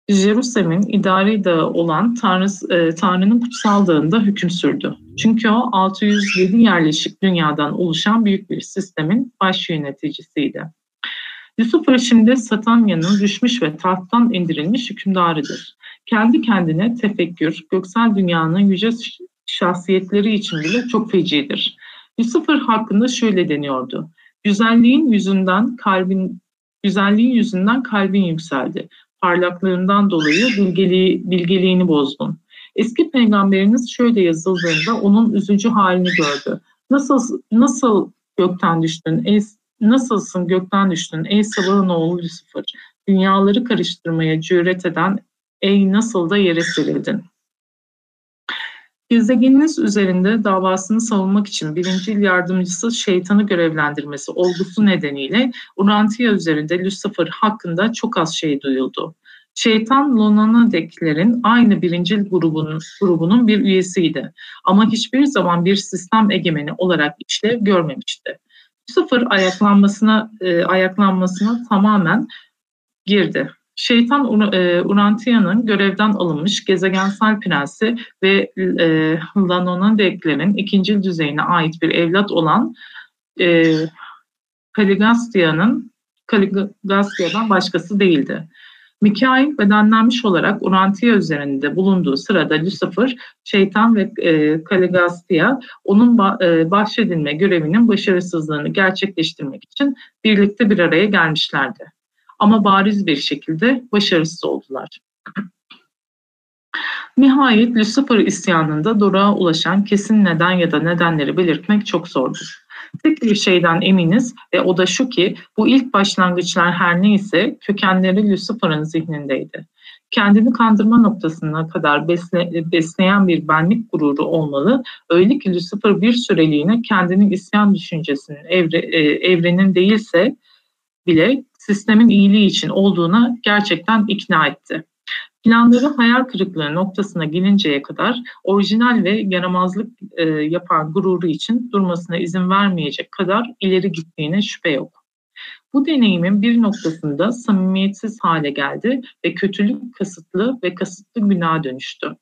Jerusalem'in idari dağı olan Tanrı, e, Tanrı'nın kutsal dağında hüküm sürdü. Çünkü o 607 yerleşik dünyadan oluşan büyük bir sistemin baş yöneticisiydi. Lucifer şimdi Satanya'nın düşmüş ve tahttan indirilmiş hükümdarıdır. Kendi kendine tefekkür, göksel dünyanın yüce şahsiyetleri için bile çok fecidir. Lucifer hakkında şöyle deniyordu. Güzelliğin yüzünden kalbin güzelliğin yüzünden kalbin yükseldi. Parlaklığından dolayı bilgeliği, bilgeliğini bozdun. Eski peygamberiniz şöyle yazıldığında onun üzücü halini gördü. Nasıl nasıl gökten düştün ey nasılsın gökten düştün ey sabahın oğlu Lucifer. Dünyaları karıştırmaya cüret eden ey nasıl da yere serildin. Gezegeniniz üzerinde davasını savunmak için birincil yardımcısı şeytanı görevlendirmesi olgusu nedeniyle Urantia üzerinde Lucifer hakkında çok az şey duyuldu. Şeytan Lonana'dekilerin aynı birincil grubunun, grubunun bir üyesiydi. Ama hiçbir zaman bir sistem egemeni olarak işlev görmemişti. Sıfır ayaklanmasına, e, ayaklanmasına tamamen girdi. Şeytan e, Urantia'nın görevden alınmış gezegensel prensi ve e, Lanona'dekilerin ikinci düzeyine ait bir evlat olan e, Kaligastia'nın Kaligastia'dan başkası değildi. Mikail bedenlenmiş olarak Urantia üzerinde bulunduğu sırada Lucifer, şeytan ve e, Kaligastia onun e, bahşedilme görevinin başarısızlığını gerçekleştirmek için birlikte bir araya gelmişlerdi. Ama bariz bir şekilde başarısız oldular. Nihayet Lucifer isyanında Doruk'a ulaşan kesin neden ya da nedenleri belirtmek çok zordur. Tek bir şeyden eminiz ve o da şu ki bu ilk başlangıçlar her neyse kökenleri Lucifer'ın zihnindeydi. Kendini kandırma noktasına kadar besle, besleyen bir benlik gururu olmalı. Öyle ki Lucifer bir süreliğine kendini isyan düşüncesinin evre, e, evrenin değilse bile sistemin iyiliği için olduğuna gerçekten ikna etti. Planları hayal kırıklığı noktasına gelinceye kadar orijinal ve yaramazlık e, yapan gururu için durmasına izin vermeyecek kadar ileri gittiğine şüphe yok. Bu deneyimin bir noktasında samimiyetsiz hale geldi ve kötülük kasıtlı ve kasıtlı günaha dönüştü.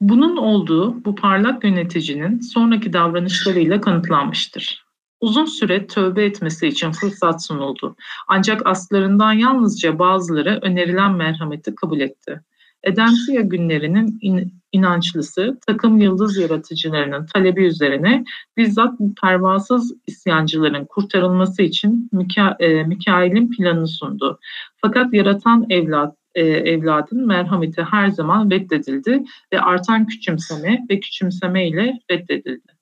Bunun olduğu bu parlak yöneticinin sonraki davranışlarıyla kanıtlanmıştır. Uzun süre tövbe etmesi için fırsat sunuldu. Ancak aslarından yalnızca bazıları önerilen merhameti kabul etti. Edensiya günlerinin in, inançlısı takım yıldız yaratıcılarının talebi üzerine bizzat pervasız isyancıların kurtarılması için Mika, e, Mikail'in planını sundu. Fakat yaratan evlat e, evladın merhameti her zaman reddedildi ve artan küçümseme ve küçümseme ile reddedildi.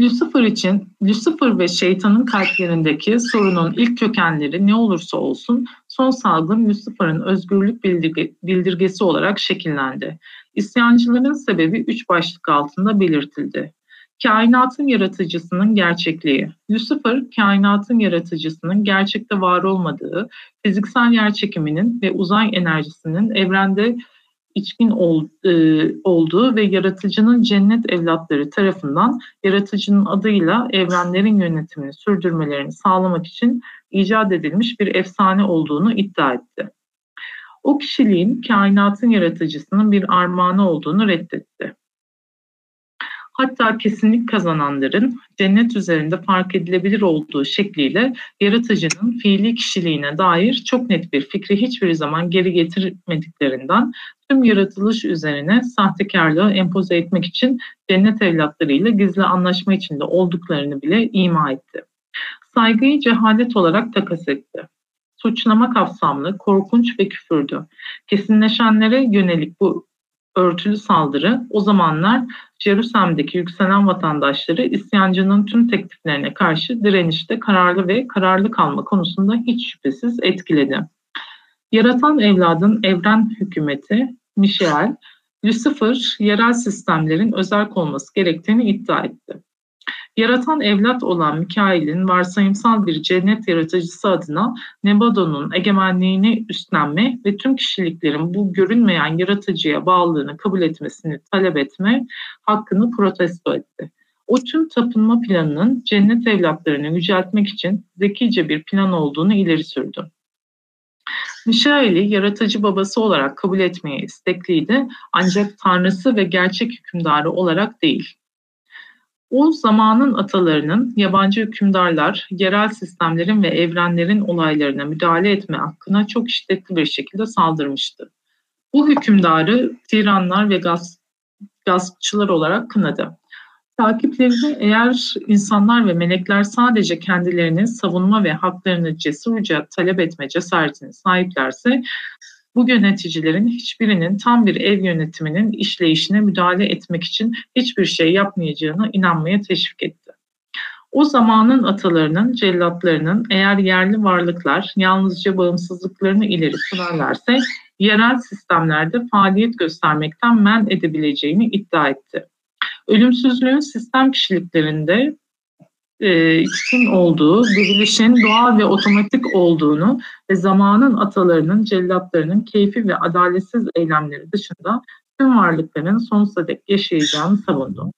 Lucifer için Lucifer ve şeytanın kalplerindeki sorunun ilk kökenleri ne olursa olsun son salgın Lucifer'ın özgürlük bildirge, bildirgesi olarak şekillendi. İsyancıların sebebi üç başlık altında belirtildi. Kainatın yaratıcısının gerçekliği. Lucifer, kainatın yaratıcısının gerçekte var olmadığı, fiziksel yer çekiminin ve uzay enerjisinin evrende içkin ol, e, olduğu ve yaratıcının cennet evlatları tarafından yaratıcının adıyla evrenlerin yönetimini sürdürmelerini sağlamak için icat edilmiş bir efsane olduğunu iddia etti. O kişiliğin kainatın yaratıcısının bir armağanı olduğunu reddetti. Hatta kesinlik kazananların cennet üzerinde fark edilebilir olduğu şekliyle yaratıcının fiili kişiliğine dair çok net bir fikri hiçbir zaman geri getirmediklerinden tüm yaratılış üzerine sahtekarlığı empoze etmek için cennet evlatlarıyla gizli anlaşma içinde olduklarını bile ima etti. Saygıyı cehalet olarak takas etti. Suçlama kapsamlı, korkunç ve küfürdü. Kesinleşenlere yönelik bu örtülü saldırı o zamanlar Jerusalem'deki yükselen vatandaşları isyancının tüm tekliflerine karşı direnişte kararlı ve kararlı kalma konusunda hiç şüphesiz etkiledi. Yaratan evladın evren hükümeti Michel, Lucifer yerel sistemlerin özel olması gerektiğini iddia etti. Yaratan evlat olan Mikail'in varsayımsal bir cennet yaratıcısı adına Nebadon'un egemenliğini üstlenme ve tüm kişiliklerin bu görünmeyen yaratıcıya bağlılığını kabul etmesini talep etme hakkını protesto etti. O tüm tapınma planının cennet evlatlarını yüceltmek için zekice bir plan olduğunu ileri sürdü. Mişael'i yaratıcı babası olarak kabul etmeye istekliydi ancak tanrısı ve gerçek hükümdarı olarak değil. O zamanın atalarının yabancı hükümdarlar, yerel sistemlerin ve evrenlerin olaylarına müdahale etme hakkına çok şiddetli bir şekilde saldırmıştı. Bu hükümdarı tiranlar ve gaz, gaspçılar olarak kınadı. Takiplerini eğer insanlar ve melekler sadece kendilerini savunma ve haklarını cesurca talep etme cesaretini sahiplerse bu yöneticilerin hiçbirinin tam bir ev yönetiminin işleyişine müdahale etmek için hiçbir şey yapmayacağına inanmaya teşvik etti. O zamanın atalarının, cellatlarının eğer yerli varlıklar yalnızca bağımsızlıklarını ileri sürerlerse yerel sistemlerde faaliyet göstermekten men edebileceğini iddia etti. Ölümsüzlüğün sistem kişiliklerinde e, olduğu, dirilişin doğal ve otomatik olduğunu ve zamanın atalarının, cellatlarının keyfi ve adaletsiz eylemleri dışında tüm varlıkların sonsuza dek yaşayacağını savundu.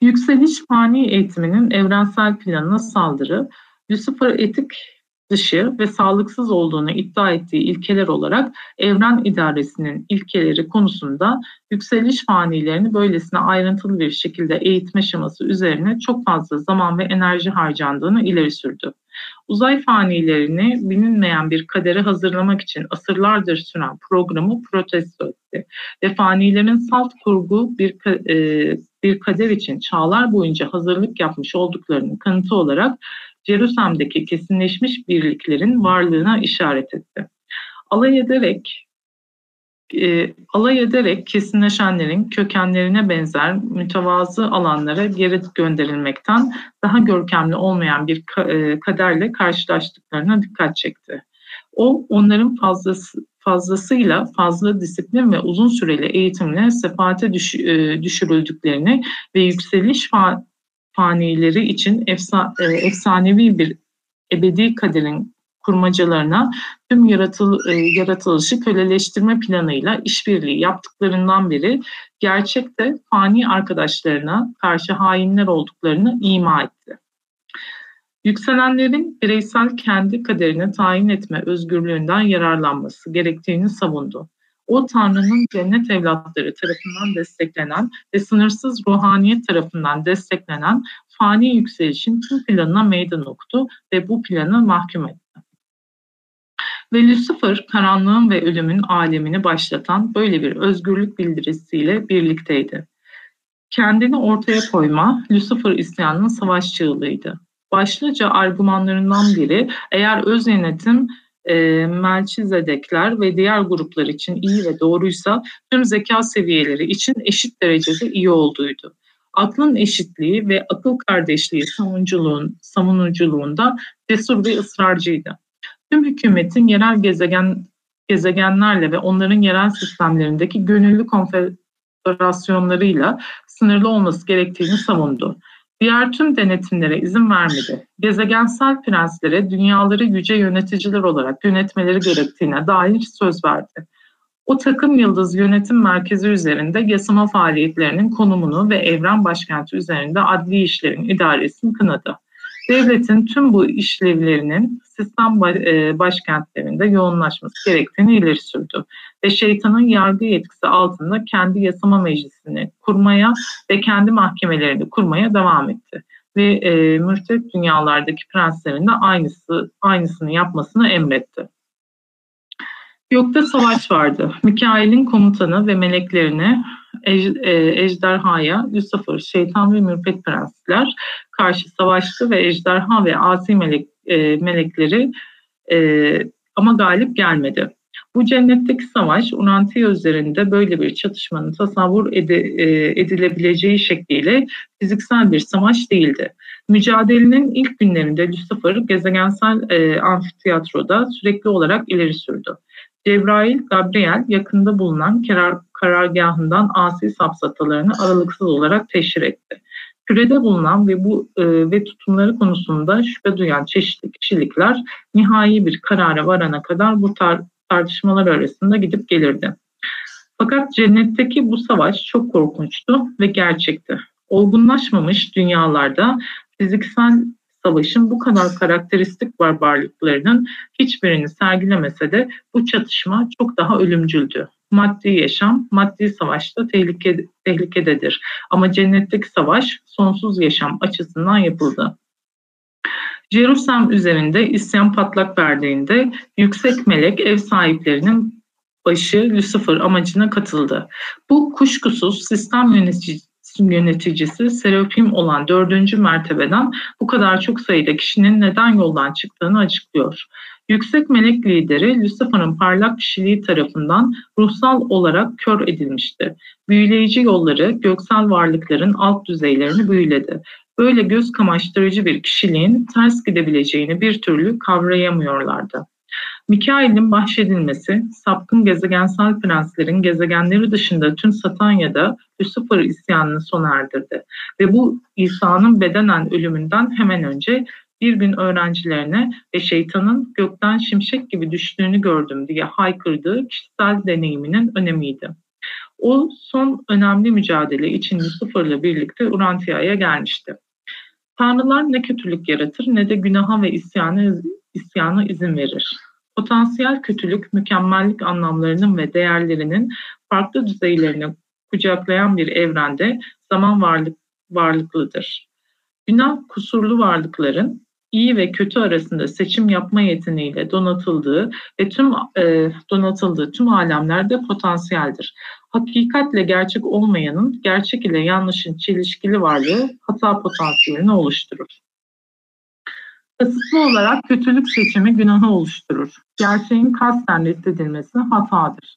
Yükseliş fani eğitiminin evrensel planına saldırı, Lucifer etik dışı ve sağlıksız olduğunu iddia ettiği ilkeler olarak evren idaresinin ilkeleri konusunda yükseliş fanilerini böylesine ayrıntılı bir şekilde eğitme şeması üzerine çok fazla zaman ve enerji harcandığını ileri sürdü. Uzay fanilerini bilinmeyen bir kadere hazırlamak için asırlardır süren programı protesto etti ve fanilerin salt kurgu bir e, bir kader için çağlar boyunca hazırlık yapmış olduklarının kanıtı olarak Jerusalem'deki kesinleşmiş birliklerin varlığına işaret etti. Alay ederek e, alay ederek kesinleşenlerin kökenlerine benzer mütevazı alanlara geri gönderilmekten daha görkemli olmayan bir e, kaderle karşılaştıklarına dikkat çekti. O onların fazlası, fazlasıyla fazla disiplin ve uzun süreli eğitimle sefaate düş, e, düşürüldüklerini ve yükseliş fa- fanileri için efsa, e, efsanevi bir ebedi kaderin kurmacalarına tüm yaratıl, e, yaratılışı köleleştirme planıyla işbirliği yaptıklarından beri gerçekte fani arkadaşlarına karşı hainler olduklarını ima etti. Yükselenlerin bireysel kendi kaderini tayin etme özgürlüğünden yararlanması gerektiğini savundu. O Tanrı'nın cennet evlatları tarafından desteklenen ve sınırsız ruhaniyet tarafından desteklenen fani yükselişin tüm planına meydan okudu ve bu planı mahkum etti. Ve Lucifer karanlığın ve ölümün alemini başlatan böyle bir özgürlük bildirisiyle birlikteydi. Kendini ortaya koyma Lucifer isyanının savaş çığlığıydı. Başlıca argümanlarından biri eğer öz yönetim e, Melchizedekler ve diğer gruplar için iyi ve doğruysa tüm zeka seviyeleri için eşit derecede iyi olduğuydu. Aklın eşitliği ve akıl kardeşliği savunuculuğun, savunuculuğunda cesur ve ısrarcıydı. Tüm hükümetin yerel gezegen gezegenlerle ve onların yerel sistemlerindeki gönüllü konfederasyonlarıyla sınırlı olması gerektiğini savundu. Diğer tüm denetimlere izin vermedi. Gezegensel prenslere dünyaları yüce yöneticiler olarak yönetmeleri gerektiğine dair söz verdi. O takım yıldız yönetim merkezi üzerinde yasama faaliyetlerinin konumunu ve evren başkenti üzerinde adli işlerin idaresini kınadı. Devletin tüm bu işlevlerinin sistem e, başkentlerinde yoğunlaşması gerektiğini ileri sürdü ve şeytanın yargı yetkisi altında kendi yasama meclisini kurmaya ve kendi mahkemelerini kurmaya devam etti ve e, mürtet dünyalardaki prenslerin de aynısı aynısını yapmasını emretti. Gökte savaş vardı. Mikail'in komutanı ve meleklerini e, ejderhaya, Lucifer, şeytan ve mürpet prensler karşı savaştı ve ejderha ve asi melek, e, melekleri e, ama galip gelmedi. Bu cennetteki savaş Urantia üzerinde böyle bir çatışmanın tasavvur e, edilebileceği şekliyle fiziksel bir savaş değildi. Mücadelenin ilk günlerinde Lucifer gezegensel e, amfiteyatroda sürekli olarak ileri sürdü. Cebrail, Gabriel yakında bulunan karar, karargahından asi sapsatalarını aralıksız olarak teşhir etti. Kürede bulunan ve bu e, ve tutumları konusunda şüphe duyan çeşitli kişilikler nihai bir karara varana kadar bu tar tartışmalar arasında gidip gelirdi. Fakat cennetteki bu savaş çok korkunçtu ve gerçekti. Olgunlaşmamış dünyalarda fiziksel savaşın bu kadar karakteristik barbarlıklarının hiçbirini sergilemese de bu çatışma çok daha ölümcüldü. Maddi yaşam, maddi savaşta tehlike, tehlikededir. Ama cennetteki savaş sonsuz yaşam açısından yapıldı. Jerusalem üzerinde isyan patlak verdiğinde yüksek melek ev sahiplerinin başı Lucifer amacına katıldı. Bu kuşkusuz sistem yöneticisi yöneticisi Serafim olan dördüncü mertebeden bu kadar çok sayıda kişinin neden yoldan çıktığını açıklıyor. Yüksek melek lideri Lucifer'ın parlak kişiliği tarafından ruhsal olarak kör edilmişti. Büyüleyici yolları göksel varlıkların alt düzeylerini büyüledi. Böyle göz kamaştırıcı bir kişiliğin ters gidebileceğini bir türlü kavrayamıyorlardı. Mikail'in bahşedilmesi, sapkın gezegensel prenslerin gezegenleri dışında tüm Satanya'da Lucifer isyanını sona erdirdi. Ve bu İsa'nın bedenen ölümünden hemen önce bir gün öğrencilerine ve şeytanın gökten şimşek gibi düştüğünü gördüm diye haykırdığı kişisel deneyiminin önemiydi. O son önemli mücadele için Lucifer'la birlikte Urantia'ya gelmişti. Tanrılar ne kötülük yaratır ne de günaha ve isyana, isyana izin verir. Potansiyel kötülük, mükemmellik anlamlarının ve değerlerinin farklı düzeylerini kucaklayan bir evrende zaman varlık, varlıklıdır. Günah kusurlu varlıkların iyi ve kötü arasında seçim yapma yeteneğiyle donatıldığı ve tüm e, donatıldığı tüm alemlerde potansiyeldir. Hakikatle gerçek olmayanın gerçek ile yanlışın çelişkili varlığı hata potansiyelini oluşturur. Kasıtlı olarak kötülük seçimi günahı oluşturur. Gerçeğin kasten reddedilmesi hatadır.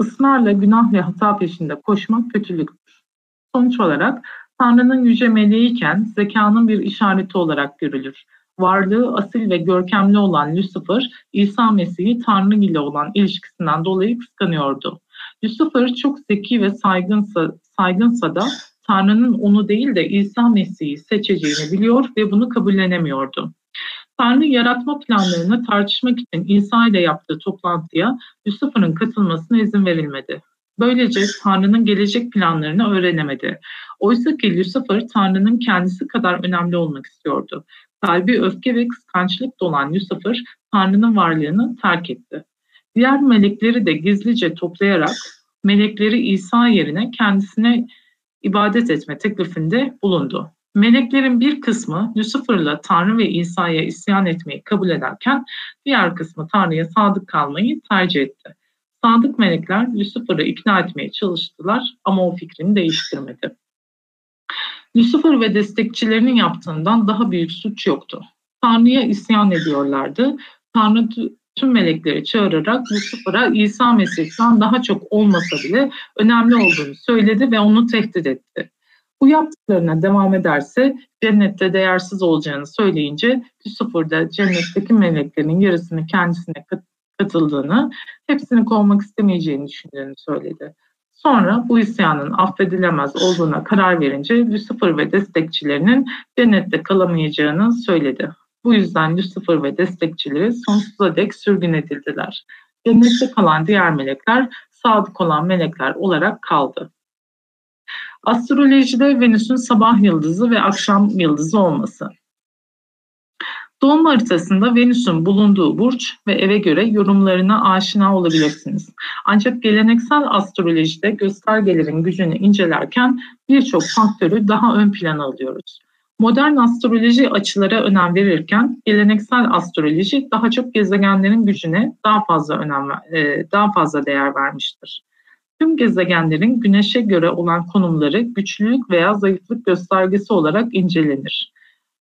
Israrla günah ve hata peşinde koşmak kötülüktür. Sonuç olarak Tanrı'nın yüce meleğiken zekanın bir işareti olarak görülür. Varlığı asil ve görkemli olan Lucifer, İsa Mesih'i Tanrı ile olan ilişkisinden dolayı kıskanıyordu. Lucifer çok zeki ve saygınsa, saygınsa da Tanrı'nın onu değil de İsa Mesih'i seçeceğini biliyor ve bunu kabullenemiyordu. Tanrı yaratma planlarını tartışmak için İsa ile yaptığı toplantıya Lucifer'ın katılmasına izin verilmedi. Böylece Tanrı'nın gelecek planlarını öğrenemedi. Oysa ki Lucifer Tanrı'nın kendisi kadar önemli olmak istiyordu. Kalbi öfke ve kıskançlık dolan Lucifer Tanrı'nın varlığını terk etti. Diğer melekleri de gizlice toplayarak melekleri İsa yerine kendisine ibadet etme teklifinde bulundu. Meleklerin bir kısmı Lucifer'la Tanrı ve İsa'ya isyan etmeyi kabul ederken diğer kısmı Tanrı'ya sadık kalmayı tercih etti. Sadık melekler Lucifer'ı ikna etmeye çalıştılar ama o fikrini değiştirmedi. Lucifer ve destekçilerinin yaptığından daha büyük suç yoktu. Tanrı'ya isyan ediyorlardı. Tanrı tüm melekleri çağırarak Lucifer'a İsa Mesih'ten daha çok olmasa bile önemli olduğunu söyledi ve onu tehdit etti. Bu yaptıklarına devam ederse cennette değersiz olacağını söyleyince Lucifer da cennetteki meleklerin yarısını kendisine katıldığını, hepsini kovmak istemeyeceğini düşündüğünü söyledi. Sonra bu isyanın affedilemez olduğuna karar verince Lucifer ve destekçilerinin cennette kalamayacağını söyledi. Bu yüzden Lucifer ve destekçileri sonsuza dek sürgün edildiler. Cennette kalan diğer melekler sadık olan melekler olarak kaldı. Astrolojide Venüs'ün sabah yıldızı ve akşam yıldızı olması. Doğum haritasında Venüs'ün bulunduğu burç ve eve göre yorumlarına aşina olabilirsiniz. Ancak geleneksel astrolojide göstergelerin gücünü incelerken birçok faktörü daha ön plana alıyoruz. Modern astroloji açılara önem verirken geleneksel astroloji daha çok gezegenlerin gücüne daha fazla önem e, daha fazla değer vermiştir. Tüm gezegenlerin güneşe göre olan konumları güçlülük veya zayıflık göstergesi olarak incelenir.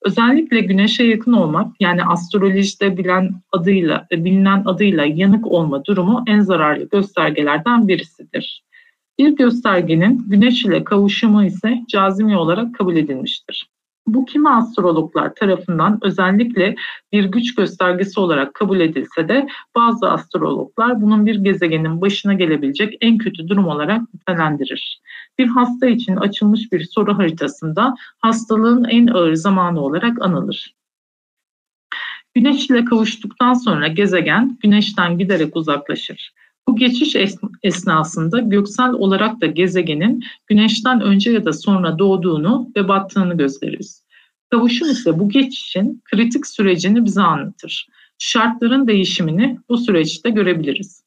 Özellikle güneşe yakın olmak yani astrolojide bilen adıyla, bilinen adıyla yanık olma durumu en zararlı göstergelerden birisidir. Bir göstergenin güneş ile kavuşumu ise cazimi olarak kabul edilmiştir. Bu kimi astrologlar tarafından özellikle bir güç göstergesi olarak kabul edilse de bazı astrologlar bunun bir gezegenin başına gelebilecek en kötü durum olarak nitelendirir. Bir hasta için açılmış bir soru haritasında hastalığın en ağır zamanı olarak anılır. Güneş ile kavuştuktan sonra gezegen güneşten giderek uzaklaşır. Bu geçiş esnasında göksel olarak da gezegenin güneşten önce ya da sonra doğduğunu ve battığını gösteririz. Kavuşum ise bu geçişin kritik sürecini bize anlatır. Şartların değişimini bu süreçte görebiliriz.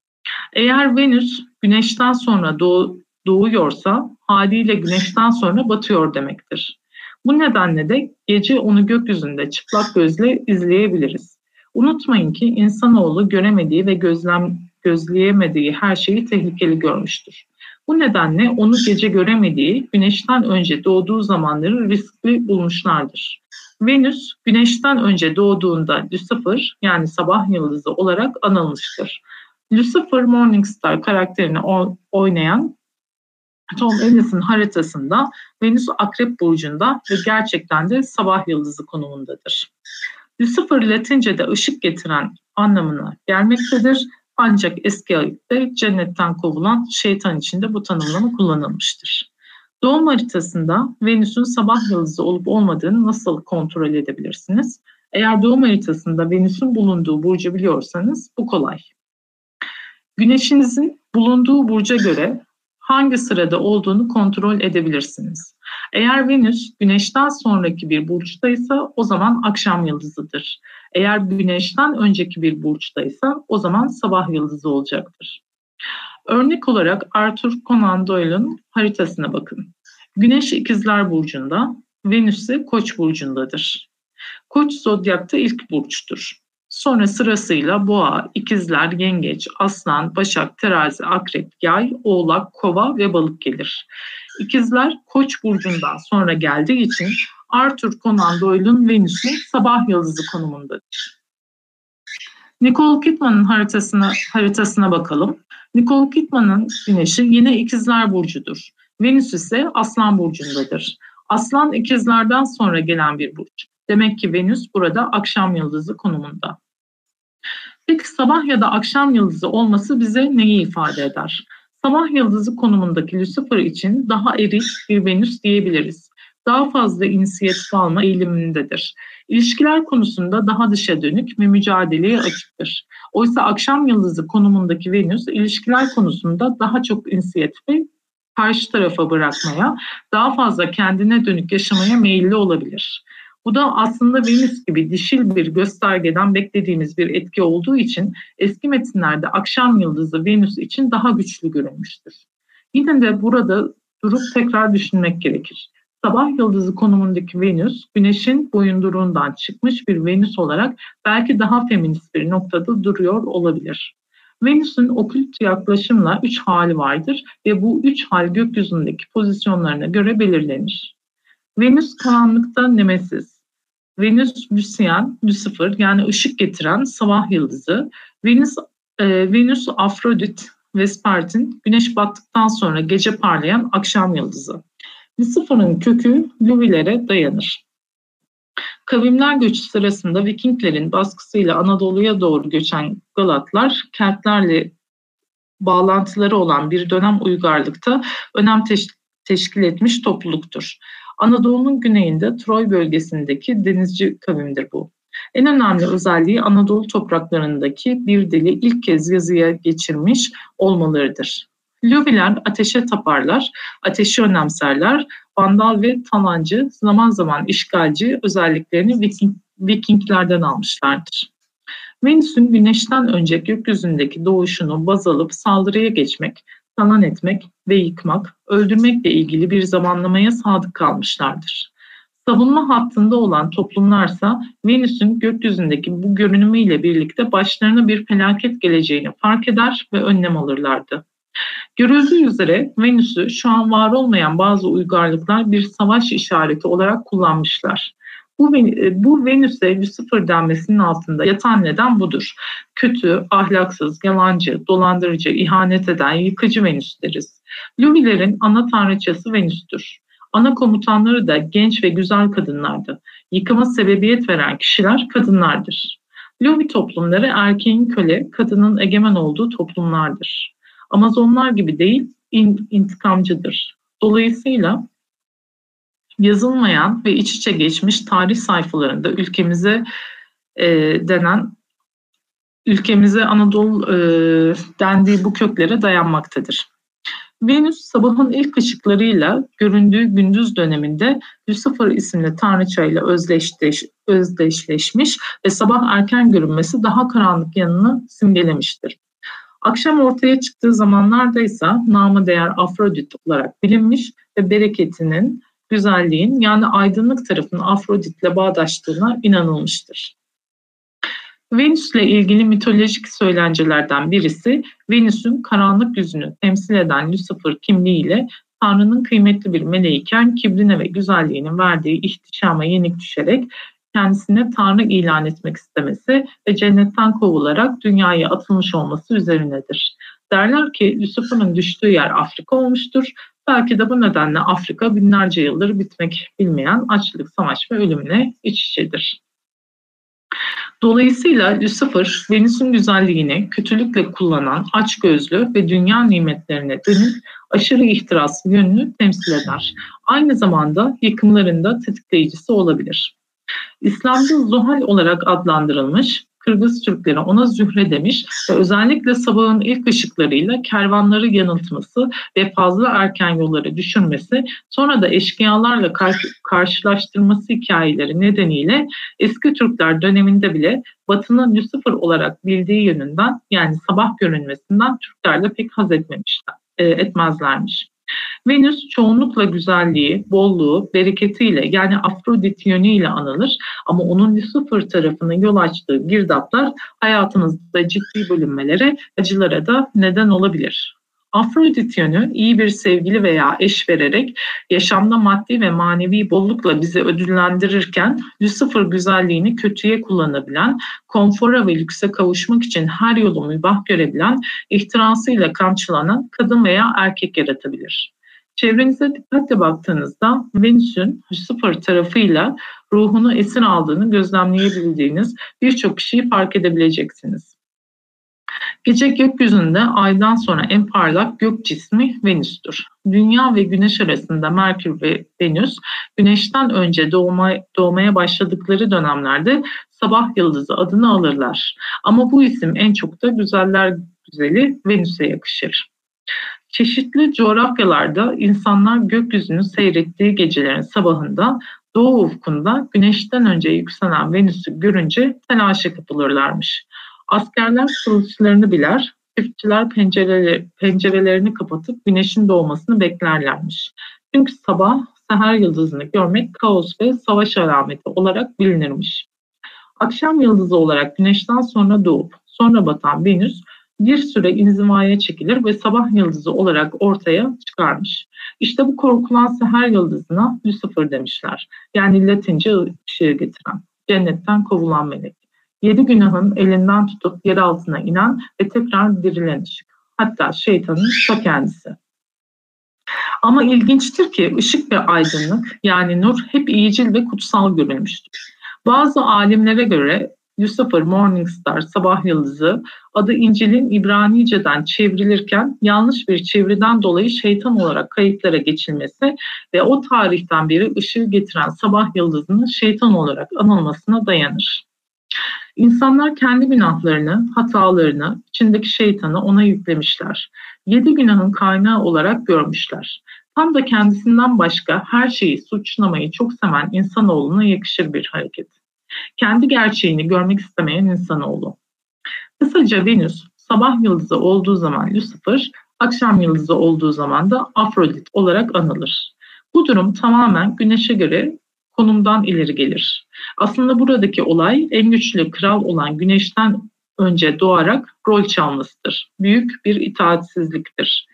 Eğer Venüs güneşten sonra doğ, doğuyorsa haliyle güneşten sonra batıyor demektir. Bu nedenle de gece onu gökyüzünde çıplak gözle izleyebiliriz. Unutmayın ki insanoğlu göremediği ve gözlem gözleyemediği her şeyi tehlikeli görmüştür. Bu nedenle onu gece göremediği, güneşten önce doğduğu zamanları riskli bulmuşlardır. Venüs, güneşten önce doğduğunda Lucifer yani sabah yıldızı olarak anılmıştır. Lucifer Morningstar karakterini oynayan Tom Ellis'in haritasında Venüs Akrep Burcu'nda ve gerçekten de sabah yıldızı konumundadır. Lucifer Latince'de ışık getiren anlamına gelmektedir. Ancak eski ayette cennetten kovulan şeytan için de bu tanımlama kullanılmıştır. Doğum haritasında Venüs'ün sabah yıldızı olup olmadığını nasıl kontrol edebilirsiniz? Eğer doğum haritasında Venüs'ün bulunduğu burcu biliyorsanız bu kolay. Güneşinizin bulunduğu burca göre hangi sırada olduğunu kontrol edebilirsiniz. Eğer Venüs güneşten sonraki bir burçtaysa o zaman akşam yıldızıdır. Eğer güneşten önceki bir burçtaysa o zaman sabah yıldızı olacaktır. Örnek olarak Arthur Conan Doyle'ın haritasına bakın. Güneş ikizler burcunda, Venüs ise koç burcundadır. Koç zodyakta ilk burçtur. Sonra sırasıyla boğa, ikizler, yengeç, aslan, başak, terazi, akrep, yay, oğlak, kova ve balık gelir. İkizler koç burcundan sonra geldiği için Arthur Conan Doyle'un Venüs'ün sabah yıldızı konumundadır. Nicole Kidman'ın haritasına, haritasına bakalım. Nicole Kidman'ın güneşi yine ikizler burcudur. Venüs ise aslan burcundadır. Aslan ikizlerden sonra gelen bir burç. Demek ki Venüs burada akşam yıldızı konumunda. Peki sabah ya da akşam yıldızı olması bize neyi ifade eder? Sabah yıldızı konumundaki Lucifer için daha eril bir Venüs diyebiliriz. Daha fazla inisiyatif alma eğilimindedir. İlişkiler konusunda daha dışa dönük ve mücadeleye açıktır. Oysa akşam yıldızı konumundaki Venüs ilişkiler konusunda daha çok inisiyatifi karşı tarafa bırakmaya, daha fazla kendine dönük yaşamaya meyilli olabilir. Bu da aslında Venüs gibi dişil bir göstergeden beklediğimiz bir etki olduğu için eski metinlerde akşam yıldızı Venüs için daha güçlü görülmüştür. Yine de burada durup tekrar düşünmek gerekir. Sabah yıldızı konumundaki Venüs, Güneş'in boyunduruğundan çıkmış bir Venüs olarak belki daha feminist bir noktada duruyor olabilir. Venüs'ün okült yaklaşımla üç hali vardır ve bu üç hal gökyüzündeki pozisyonlarına göre belirlenir. Venüs karanlıkta Nemesis, Venüs Lucian, Lucifer yani ışık getiren sabah yıldızı, Venüs, e, Venüs Afrodit, Vespertin, güneş battıktan sonra gece parlayan akşam yıldızı. Lucifer'ın kökü Luvilere dayanır. Kavimler göçü sırasında Vikinglerin baskısıyla Anadolu'ya doğru göçen Galatlar, Keltlerle bağlantıları olan bir dönem uygarlıkta önem teş- teşkil etmiş topluluktur. Anadolu'nun güneyinde Troy bölgesindeki denizci kavimdir bu. En önemli özelliği Anadolu topraklarındaki bir dili ilk kez yazıya geçirmiş olmalarıdır. Luviler ateşe taparlar, ateşi önemserler, vandal ve talancı, zaman zaman işgalci özelliklerini Viking, Vikinglerden almışlardır. Venüs'ün güneşten önce gökyüzündeki doğuşunu baz alıp saldırıya geçmek, talan etmek ve yıkmak, öldürmekle ilgili bir zamanlamaya sadık kalmışlardır. Savunma hattında olan toplumlarsa Venüs'ün gökyüzündeki bu görünümüyle birlikte başlarına bir felaket geleceğini fark eder ve önlem alırlardı. Görüldüğü üzere Venüs'ü şu an var olmayan bazı uygarlıklar bir savaş işareti olarak kullanmışlar. Bu, e, bu Venüs'e Lucifer denmesinin altında yatan neden budur. Kötü, ahlaksız, yalancı, dolandırıcı, ihanet eden, yıkıcı Venüs deriz. Luvilerin ana tanrıçası Venüs'tür. Ana komutanları da genç ve güzel kadınlardı. Yıkıma sebebiyet veren kişiler kadınlardır. Luvi toplumları erkeğin köle, kadının egemen olduğu toplumlardır. Amazonlar gibi değil, in, intikamcıdır. Dolayısıyla yazılmayan ve iç içe geçmiş tarih sayfalarında ülkemize e, denen ülkemize Anadolu e, dendiği bu köklere dayanmaktadır. Venüs sabahın ilk ışıklarıyla göründüğü gündüz döneminde Lucifer isimli tanrıçayla özdeşleş, özdeşleşmiş ve sabah erken görünmesi daha karanlık yanını simgelemiştir. Akşam ortaya çıktığı zamanlarda ise namı değer Afrodit olarak bilinmiş ve bereketinin güzelliğin yani aydınlık tarafının Afrodit'le bağdaştığına inanılmıştır. Venüs'le ilgili mitolojik söylencelerden birisi Venüs'ün karanlık yüzünü temsil eden Lucifer kimliğiyle Tanrı'nın kıymetli bir meleğiken kibrine ve güzelliğinin verdiği ihtişama yenik düşerek kendisine Tanrı ilan etmek istemesi ve cennetten kovularak dünyaya atılmış olması üzerinedir. Derler ki Lucifer'ın düştüğü yer Afrika olmuştur Belki de bu nedenle Afrika binlerce yıldır bitmek bilmeyen açlık, savaş ve ölümle iç içedir. Dolayısıyla Lucifer, Venüs'ün güzelliğini kötülükle kullanan, açgözlü ve dünya nimetlerine dönük aşırı ihtiras yönünü temsil eder. Aynı zamanda yıkımlarında tetikleyicisi olabilir. İslam'da zuhal olarak adlandırılmış Kırgız Türkleri ona zühre demiş ve özellikle sabahın ilk ışıklarıyla kervanları yanıltması ve fazla erken yolları düşürmesi, sonra da eşkıyalarla kar- karşılaştırması hikayeleri nedeniyle eski Türkler döneminde bile Batı'nın Lucifer olarak bildiği yönünden yani sabah görünmesinden Türkler de pek haz etmemişler, e, etmezlermiş. Venüs çoğunlukla güzelliği, bolluğu, bereketiyle yani Afrodit yönüyle anılır ama onun Lucifer tarafına yol açtığı girdaplar hayatınızda ciddi bölünmelere, acılara da neden olabilir. Afrodit yönü iyi bir sevgili veya eş vererek yaşamda maddi ve manevi bollukla bizi ödüllendirirken Lucifer güzelliğini kötüye kullanabilen, konfora ve lükse kavuşmak için her yolu mübah görebilen, ihtirasıyla kamçılanan kadın veya erkek yaratabilir. Çevrenize dikkatle baktığınızda Venüs'ün Lucifer tarafıyla ruhunu esir aldığını gözlemleyebildiğiniz birçok kişiyi fark edebileceksiniz. Gece gökyüzünde aydan sonra en parlak gök cismi Venüs'tür. Dünya ve Güneş arasında Merkür ve Venüs, Güneş'ten önce doğma, doğmaya başladıkları dönemlerde sabah yıldızı adını alırlar. Ama bu isim en çok da güzeller güzeli Venüs'e yakışır. Çeşitli coğrafyalarda insanlar gökyüzünü seyrettiği gecelerin sabahında doğu ufkunda güneşten önce yükselen Venüs'ü görünce telaşa kapılırlarmış. Askerler kılıçlarını biler, çiftçiler pencereleri, pencerelerini kapatıp güneşin doğmasını beklerlermiş. Çünkü sabah seher yıldızını görmek kaos ve savaş alameti olarak bilinirmiş. Akşam yıldızı olarak güneşten sonra doğup sonra batan Venüs bir süre inzivaya çekilir ve sabah yıldızı olarak ortaya çıkarmış. İşte bu korkulan seher yıldızına Lucifer demişler. Yani Latince ışığı getiren, cennetten kovulan melek. Yedi günahın elinden tutup yer altına inen ve tekrar dirilen ışık. Hatta şeytanın ta kendisi. Ama ilginçtir ki ışık ve aydınlık yani nur hep iyicil ve kutsal görülmüştür. Bazı alimlere göre Lucifer Morningstar sabah yıldızı adı İncil'in İbranice'den çevrilirken yanlış bir çeviriden dolayı şeytan olarak kayıtlara geçilmesi ve o tarihten beri ışığı getiren sabah yıldızının şeytan olarak anılmasına dayanır. İnsanlar kendi günahlarını, hatalarını, içindeki şeytanı ona yüklemişler. Yedi günahın kaynağı olarak görmüşler. Tam da kendisinden başka her şeyi suçlamayı çok seven insanoğluna yakışır bir hareket kendi gerçeğini görmek istemeyen insanoğlu. Kısaca Venüs sabah yıldızı olduğu zaman Lucifer, akşam yıldızı olduğu zaman da Afrodit olarak anılır. Bu durum tamamen Güneş'e göre konumdan ileri gelir. Aslında buradaki olay en güçlü kral olan Güneş'ten önce doğarak rol çalmasıdır. Büyük bir itaatsizliktir.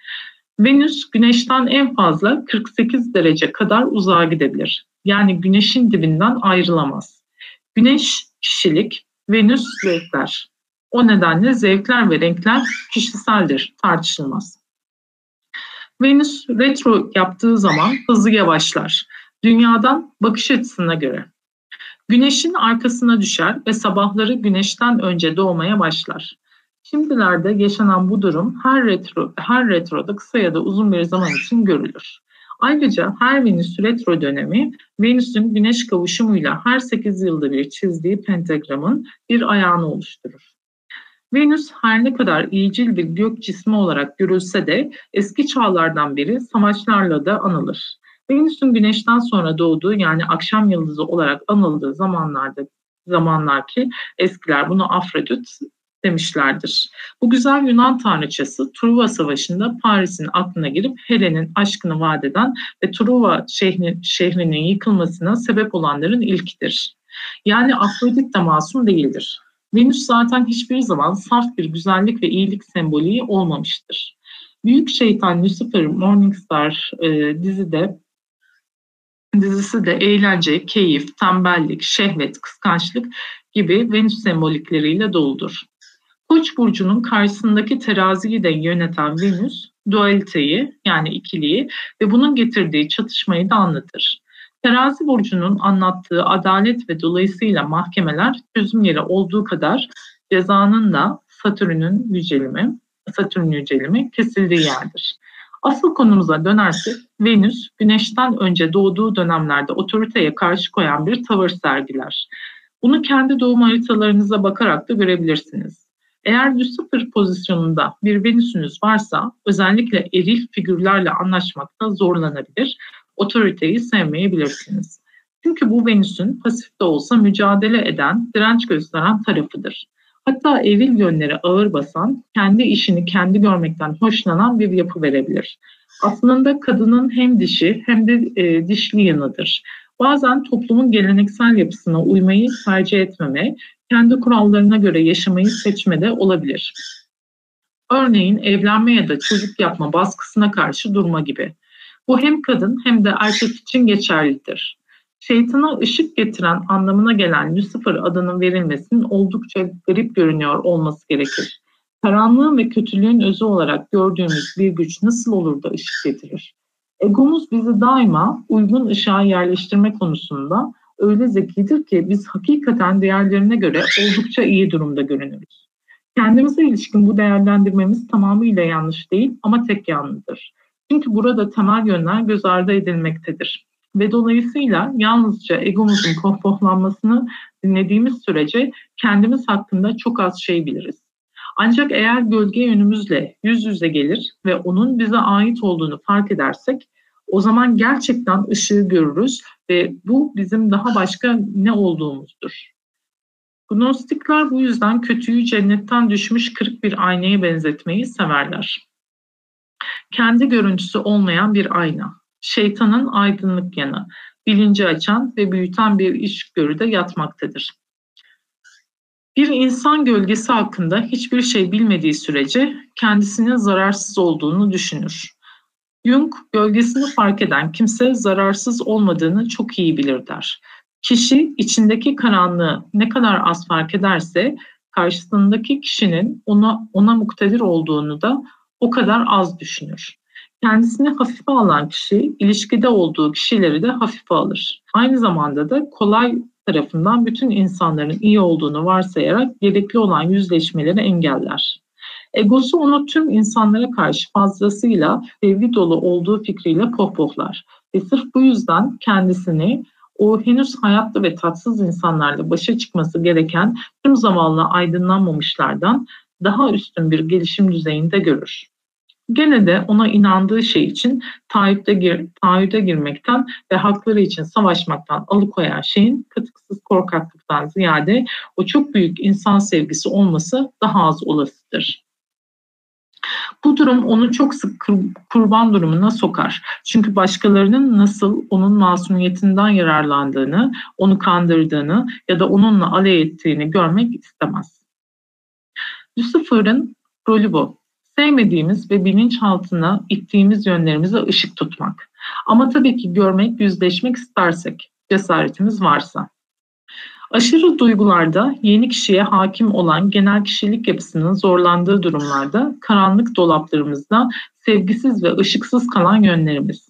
Venüs Güneş'ten en fazla 48 derece kadar uzağa gidebilir. Yani Güneş'in dibinden ayrılamaz. Güneş kişilik, Venüs zevkler. O nedenle zevkler ve renkler kişiseldir, tartışılmaz. Venüs retro yaptığı zaman hızı yavaşlar. Dünyadan bakış açısına göre. Güneşin arkasına düşer ve sabahları güneşten önce doğmaya başlar. Şimdilerde yaşanan bu durum her retro her retroda kısa ya da uzun bir zaman için görülür. Ayrıca her Venüs retro dönemi Venüs'ün güneş kavuşumuyla her 8 yılda bir çizdiği pentagramın bir ayağını oluşturur. Venüs her ne kadar iyicil bir gök cismi olarak görülse de eski çağlardan beri savaşlarla da anılır. Venüs'ün güneşten sonra doğduğu yani akşam yıldızı olarak anıldığı zamanlarda zamanlar ki eskiler bunu Afrodit demişlerdir. Bu güzel Yunan tanrıçası Truva Savaşı'nda Paris'in aklına girip Helen'in aşkını vaat eden ve Truva şehri, şehrinin yıkılmasına sebep olanların ilkidir. Yani Afrodit de masum değildir. Venüs zaten hiçbir zaman saf bir güzellik ve iyilik sembolü olmamıştır. Büyük Şeytan Lucifer Morningstar e, dizide dizisi de eğlence, keyif, tembellik, şehvet, kıskançlık gibi Venüs sembolikleriyle doludur. Koç burcunun karşısındaki teraziyi de yöneten Venüs dualiteyi yani ikiliği ve bunun getirdiği çatışmayı da anlatır. Terazi burcunun anlattığı adalet ve dolayısıyla mahkemeler çözüm yeri olduğu kadar cezanın da Satürn'ün yücelimi, Satürn yücelimi kesildiği yerdir. Asıl konumuza dönersek Venüs güneşten önce doğduğu dönemlerde otoriteye karşı koyan bir tavır sergiler. Bunu kendi doğum haritalarınıza bakarak da görebilirsiniz. Eğer Lucifer pozisyonunda bir Venüs'ünüz varsa özellikle eril figürlerle anlaşmakta zorlanabilir, otoriteyi sevmeyebilirsiniz. Çünkü bu Venüs'ün pasif de olsa mücadele eden, direnç gösteren tarafıdır. Hatta evil yönleri ağır basan, kendi işini kendi görmekten hoşlanan bir yapı verebilir. Aslında kadının hem dişi hem de e, dişli yanıdır. Bazen toplumun geleneksel yapısına uymayı tercih etmeme, kendi kurallarına göre yaşamayı seçme de olabilir. Örneğin evlenme ya da çocuk yapma baskısına karşı durma gibi. Bu hem kadın hem de erkek için geçerlidir şeytana ışık getiren anlamına gelen Lucifer adının verilmesinin oldukça garip görünüyor olması gerekir. Karanlığın ve kötülüğün özü olarak gördüğümüz bir güç nasıl olur da ışık getirir? Egomuz bizi daima uygun ışığa yerleştirme konusunda öyle zekidir ki biz hakikaten değerlerine göre oldukça iyi durumda görünürüz. Kendimize ilişkin bu değerlendirmemiz tamamıyla yanlış değil ama tek yanlıdır. Çünkü burada temel yönler göz ardı edilmektedir ve dolayısıyla yalnızca egomuzun pohpohlanmasını dinlediğimiz sürece kendimiz hakkında çok az şey biliriz. Ancak eğer gölge yönümüzle yüz yüze gelir ve onun bize ait olduğunu fark edersek o zaman gerçekten ışığı görürüz ve bu bizim daha başka ne olduğumuzdur. Gnostikler bu yüzden kötüyü cennetten düşmüş kırık bir aynaya benzetmeyi severler. Kendi görüntüsü olmayan bir ayna şeytanın aydınlık yanı, bilinci açan ve büyüten bir içgörüde yatmaktadır. Bir insan gölgesi hakkında hiçbir şey bilmediği sürece kendisinin zararsız olduğunu düşünür. Jung, gölgesini fark eden kimse zararsız olmadığını çok iyi bilir der. Kişi içindeki karanlığı ne kadar az fark ederse karşısındaki kişinin ona ona muktedir olduğunu da o kadar az düşünür. Kendisini hafife alan kişi, ilişkide olduğu kişileri de hafife alır. Aynı zamanda da kolay tarafından bütün insanların iyi olduğunu varsayarak gerekli olan yüzleşmeleri engeller. Egosu onu tüm insanlara karşı fazlasıyla sevgi dolu olduğu fikriyle pohpohlar. Ve sırf bu yüzden kendisini o henüz hayatta ve tatsız insanlarla başa çıkması gereken tüm zamanla aydınlanmamışlardan daha üstün bir gelişim düzeyinde görür. Gene de ona inandığı şey için taahhüte, gir, taahhüte girmekten ve hakları için savaşmaktan alıkoyan şeyin katıksız korkaklıktan ziyade o çok büyük insan sevgisi olması daha az olasıdır. Bu durum onu çok sık kurban durumuna sokar. Çünkü başkalarının nasıl onun masumiyetinden yararlandığını, onu kandırdığını ya da onunla alay ettiğini görmek istemez. Lucifer'ın rolü bu sevmediğimiz ve bilinçaltına ittiğimiz yönlerimize ışık tutmak. Ama tabii ki görmek, yüzleşmek istersek, cesaretimiz varsa. Aşırı duygularda yeni kişiye hakim olan genel kişilik yapısının zorlandığı durumlarda karanlık dolaplarımızda sevgisiz ve ışıksız kalan yönlerimiz.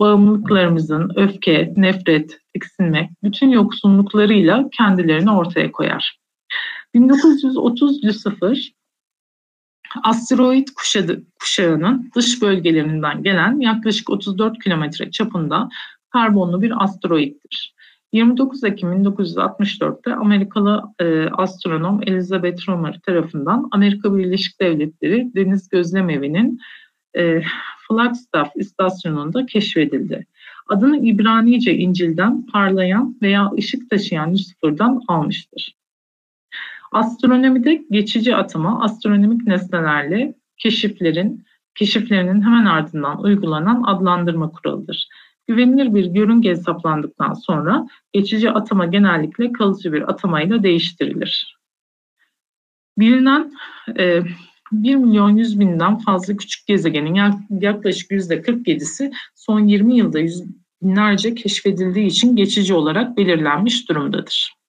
Bağımlılıklarımızın öfke, nefret, tiksinme, bütün yoksunluklarıyla kendilerini ortaya koyar. 1930 Lucifer asteroid kuşağı, kuşağının dış bölgelerinden gelen yaklaşık 34 kilometre çapında karbonlu bir asteroittir. 29 Ekim 1964'te Amerikalı e, astronom Elizabeth Romer tarafından Amerika Birleşik Devletleri Deniz Gözlem Evi'nin e, Flagstaff istasyonunda keşfedildi. Adını İbranice İncil'den parlayan veya ışık taşıyan Lucifer'dan almıştır. Astronomide geçici atama astronomik nesnelerle keşiflerin keşiflerinin hemen ardından uygulanan adlandırma kuralıdır. Güvenilir bir yörünge hesaplandıktan sonra geçici atama genellikle kalıcı bir atamayla değiştirilir. Bilinen e, 1 milyon 100 binden fazla küçük gezegenin yaklaşık %47'si son 20 yılda yüz binlerce keşfedildiği için geçici olarak belirlenmiş durumdadır.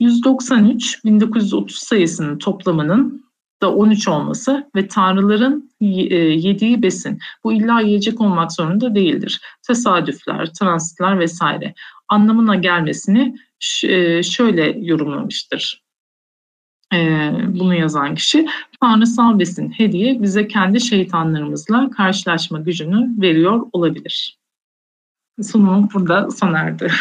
193 1930 sayısının toplamının da 13 olması ve tanrıların e, yediği besin bu illa yiyecek olmak zorunda değildir. Tesadüfler, transitler vesaire anlamına gelmesini e, şöyle yorumlamıştır. E, bunu yazan kişi tanrısal besin hediye bize kendi şeytanlarımızla karşılaşma gücünü veriyor olabilir. Sunumum burada sona erdi.